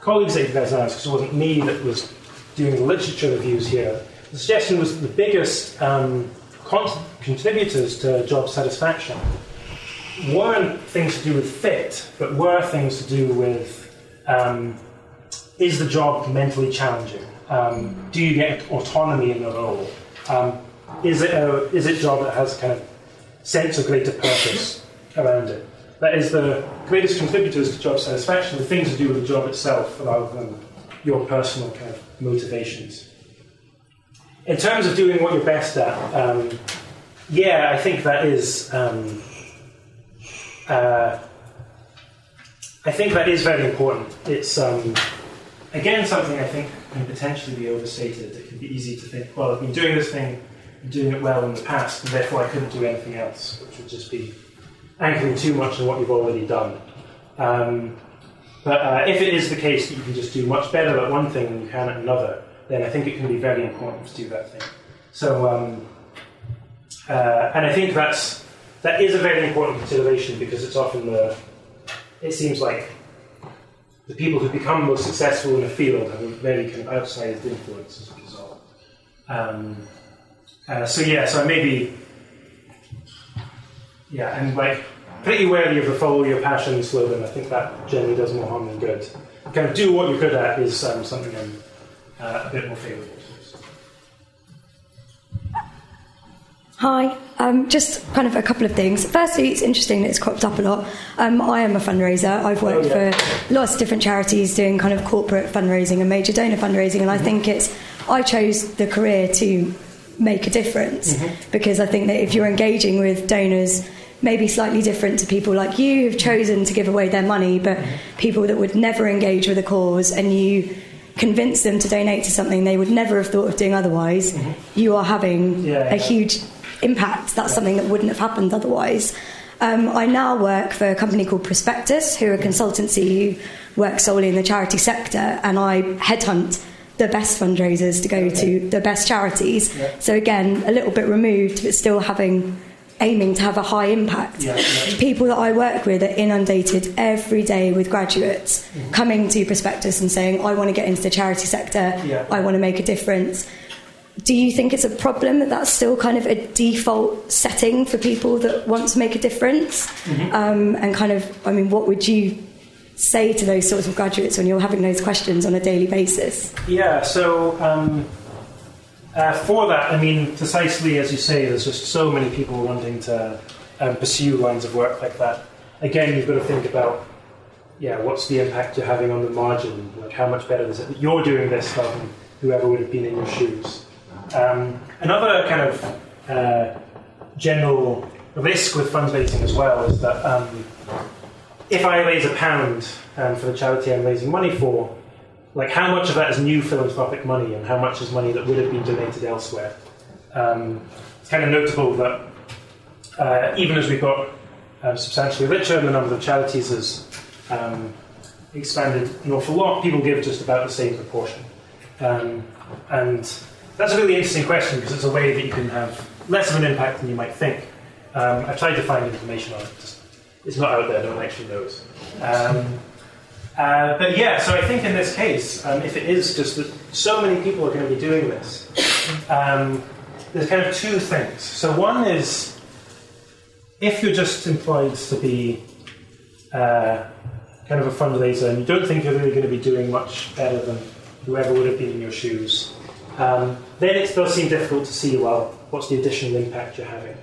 colleagues at University because it wasn't me that was doing the literature reviews here. The suggestion was the biggest um, contributors to job satisfaction weren't things to do with fit, but were things to do with um, is the job mentally challenging? Um, do you get autonomy in the role? Um, is it a is it a job that has kind of sense of greater purpose around it? That is the greatest contributors to job satisfaction, the things to do with the job itself rather than your personal kind of motivations. In terms of doing what you're best at, um, yeah, I think that is. Um, uh, I think that is very important. It's um, again something I think can potentially be overstated. It can be easy to think, well, I've been doing this thing, doing it well in the past, and therefore I couldn't do anything else, which would just be anchoring too much on what you've already done. Um, but uh, if it is the case that you can just do much better at one thing than you can at another, then I think it can be very important to do that thing. So, um, uh, and I think that's that is a very important consideration because it's often the it seems like the people who become most successful in a field have a very kind of outsized influence as a result. Um, uh, so yeah, so maybe yeah, and like pretty wary of the follow your passion slogan. I think that generally does more harm than good. Kind of do what you're good at is um, something I'm uh, a bit more favourable Hi, um, just kind of a couple of things. Firstly, it's interesting that it's cropped up a lot. Um, I am a fundraiser. I've worked oh, yeah. for lots of different charities doing kind of corporate fundraising and major donor fundraising, and I mm-hmm. think it's. I chose the career to make a difference mm-hmm. because I think that if you're engaging with donors, maybe slightly different to people like you who've chosen to give away their money, but mm-hmm. people that would never engage with a cause, and you convince them to donate to something they would never have thought of doing otherwise, mm-hmm. you are having yeah, yeah. a huge impact. That's something that wouldn't have happened otherwise. Um, I now work for a company called Prospectus, who are a consultancy who work solely in the charity sector, and I headhunt the best fundraisers to go to the best charities. Yeah. So again, a little bit removed, but still having aiming to have a high impact. Yeah, yeah. People that I work with are inundated every day with graduates mm-hmm. coming to Prospectus and saying, "I want to get into the charity sector. I want to make a difference." do you think it's a problem that that's still kind of a default setting for people that want to make a difference? Mm-hmm. Um, and kind of, I mean, what would you say to those sorts of graduates when you're having those questions on a daily basis? Yeah, so um, uh, for that, I mean, precisely as you say, there's just so many people wanting to um, pursue lines of work like that. Again, you've got to think about, yeah, what's the impact you're having on the margin? Like, how much better is it that you're doing this than whoever would have been in your shoes? Um, another kind of uh, general risk with fundraising as well is that um, if I raise a pound um, for the charity I'm raising money for, like how much of that is new philanthropic money and how much is money that would have been donated elsewhere? Um, it's kind of notable that uh, even as we got uh, substantially richer and the number of charities has um, expanded an awful lot, people give just about the same proportion. Um, and that's a really interesting question because it's a way that you can have less of an impact than you might think. Um, I've tried to find information on it, it's not out there, no one actually knows. Uh, but yeah, so I think in this case, um, if it is just that so many people are going to be doing this, um, there's kind of two things. So one is if you're just employed to be uh, kind of a fundraiser and you don't think you're really going to be doing much better than whoever would have been in your shoes, um, then it does seem difficult to see, well, what's the additional impact you're having.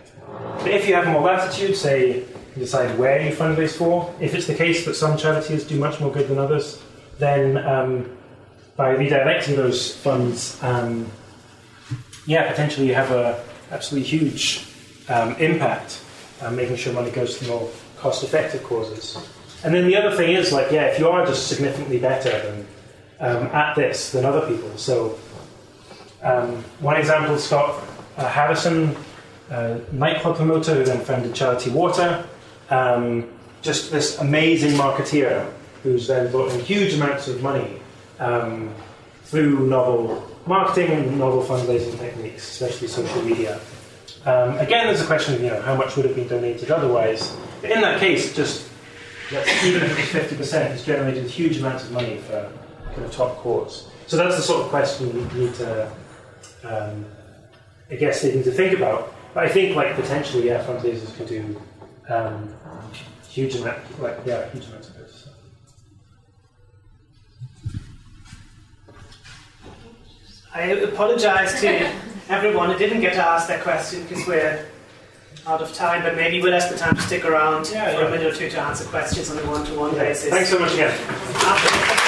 But if you have more latitude, say, decide where you fundraise for, if it's the case that some charities do much more good than others, then um, by redirecting those funds, um, yeah, potentially you have a absolutely huge um, impact, uh, making sure money goes to more cost-effective causes. And then the other thing is, like, yeah, if you are just significantly better than um, at this than other people, so um, one example, Scott uh, Harrison, uh, nightclub promoter who then founded Charity Water, um, just this amazing marketeer who's then brought in huge amounts of money um, through novel marketing and novel fundraising techniques, especially social media. Um, again, there's a question of you know how much would have been donated otherwise. But in that case, just even if it's fifty percent, it's generated huge amounts of money for kind of top cause. So that's the sort of question you need to, um, I guess, they need to think about. But I think, like potentially, yeah, fundraisers can do um, huge amount, like yeah, huge amounts of good. So. I apologise to [LAUGHS] everyone who didn't get to ask that question because we're out of time, but maybe we'll ask the time to stick around Yeah, for yeah. a minute or two to answer questions on a one-to-one basis. Thanks so much again. After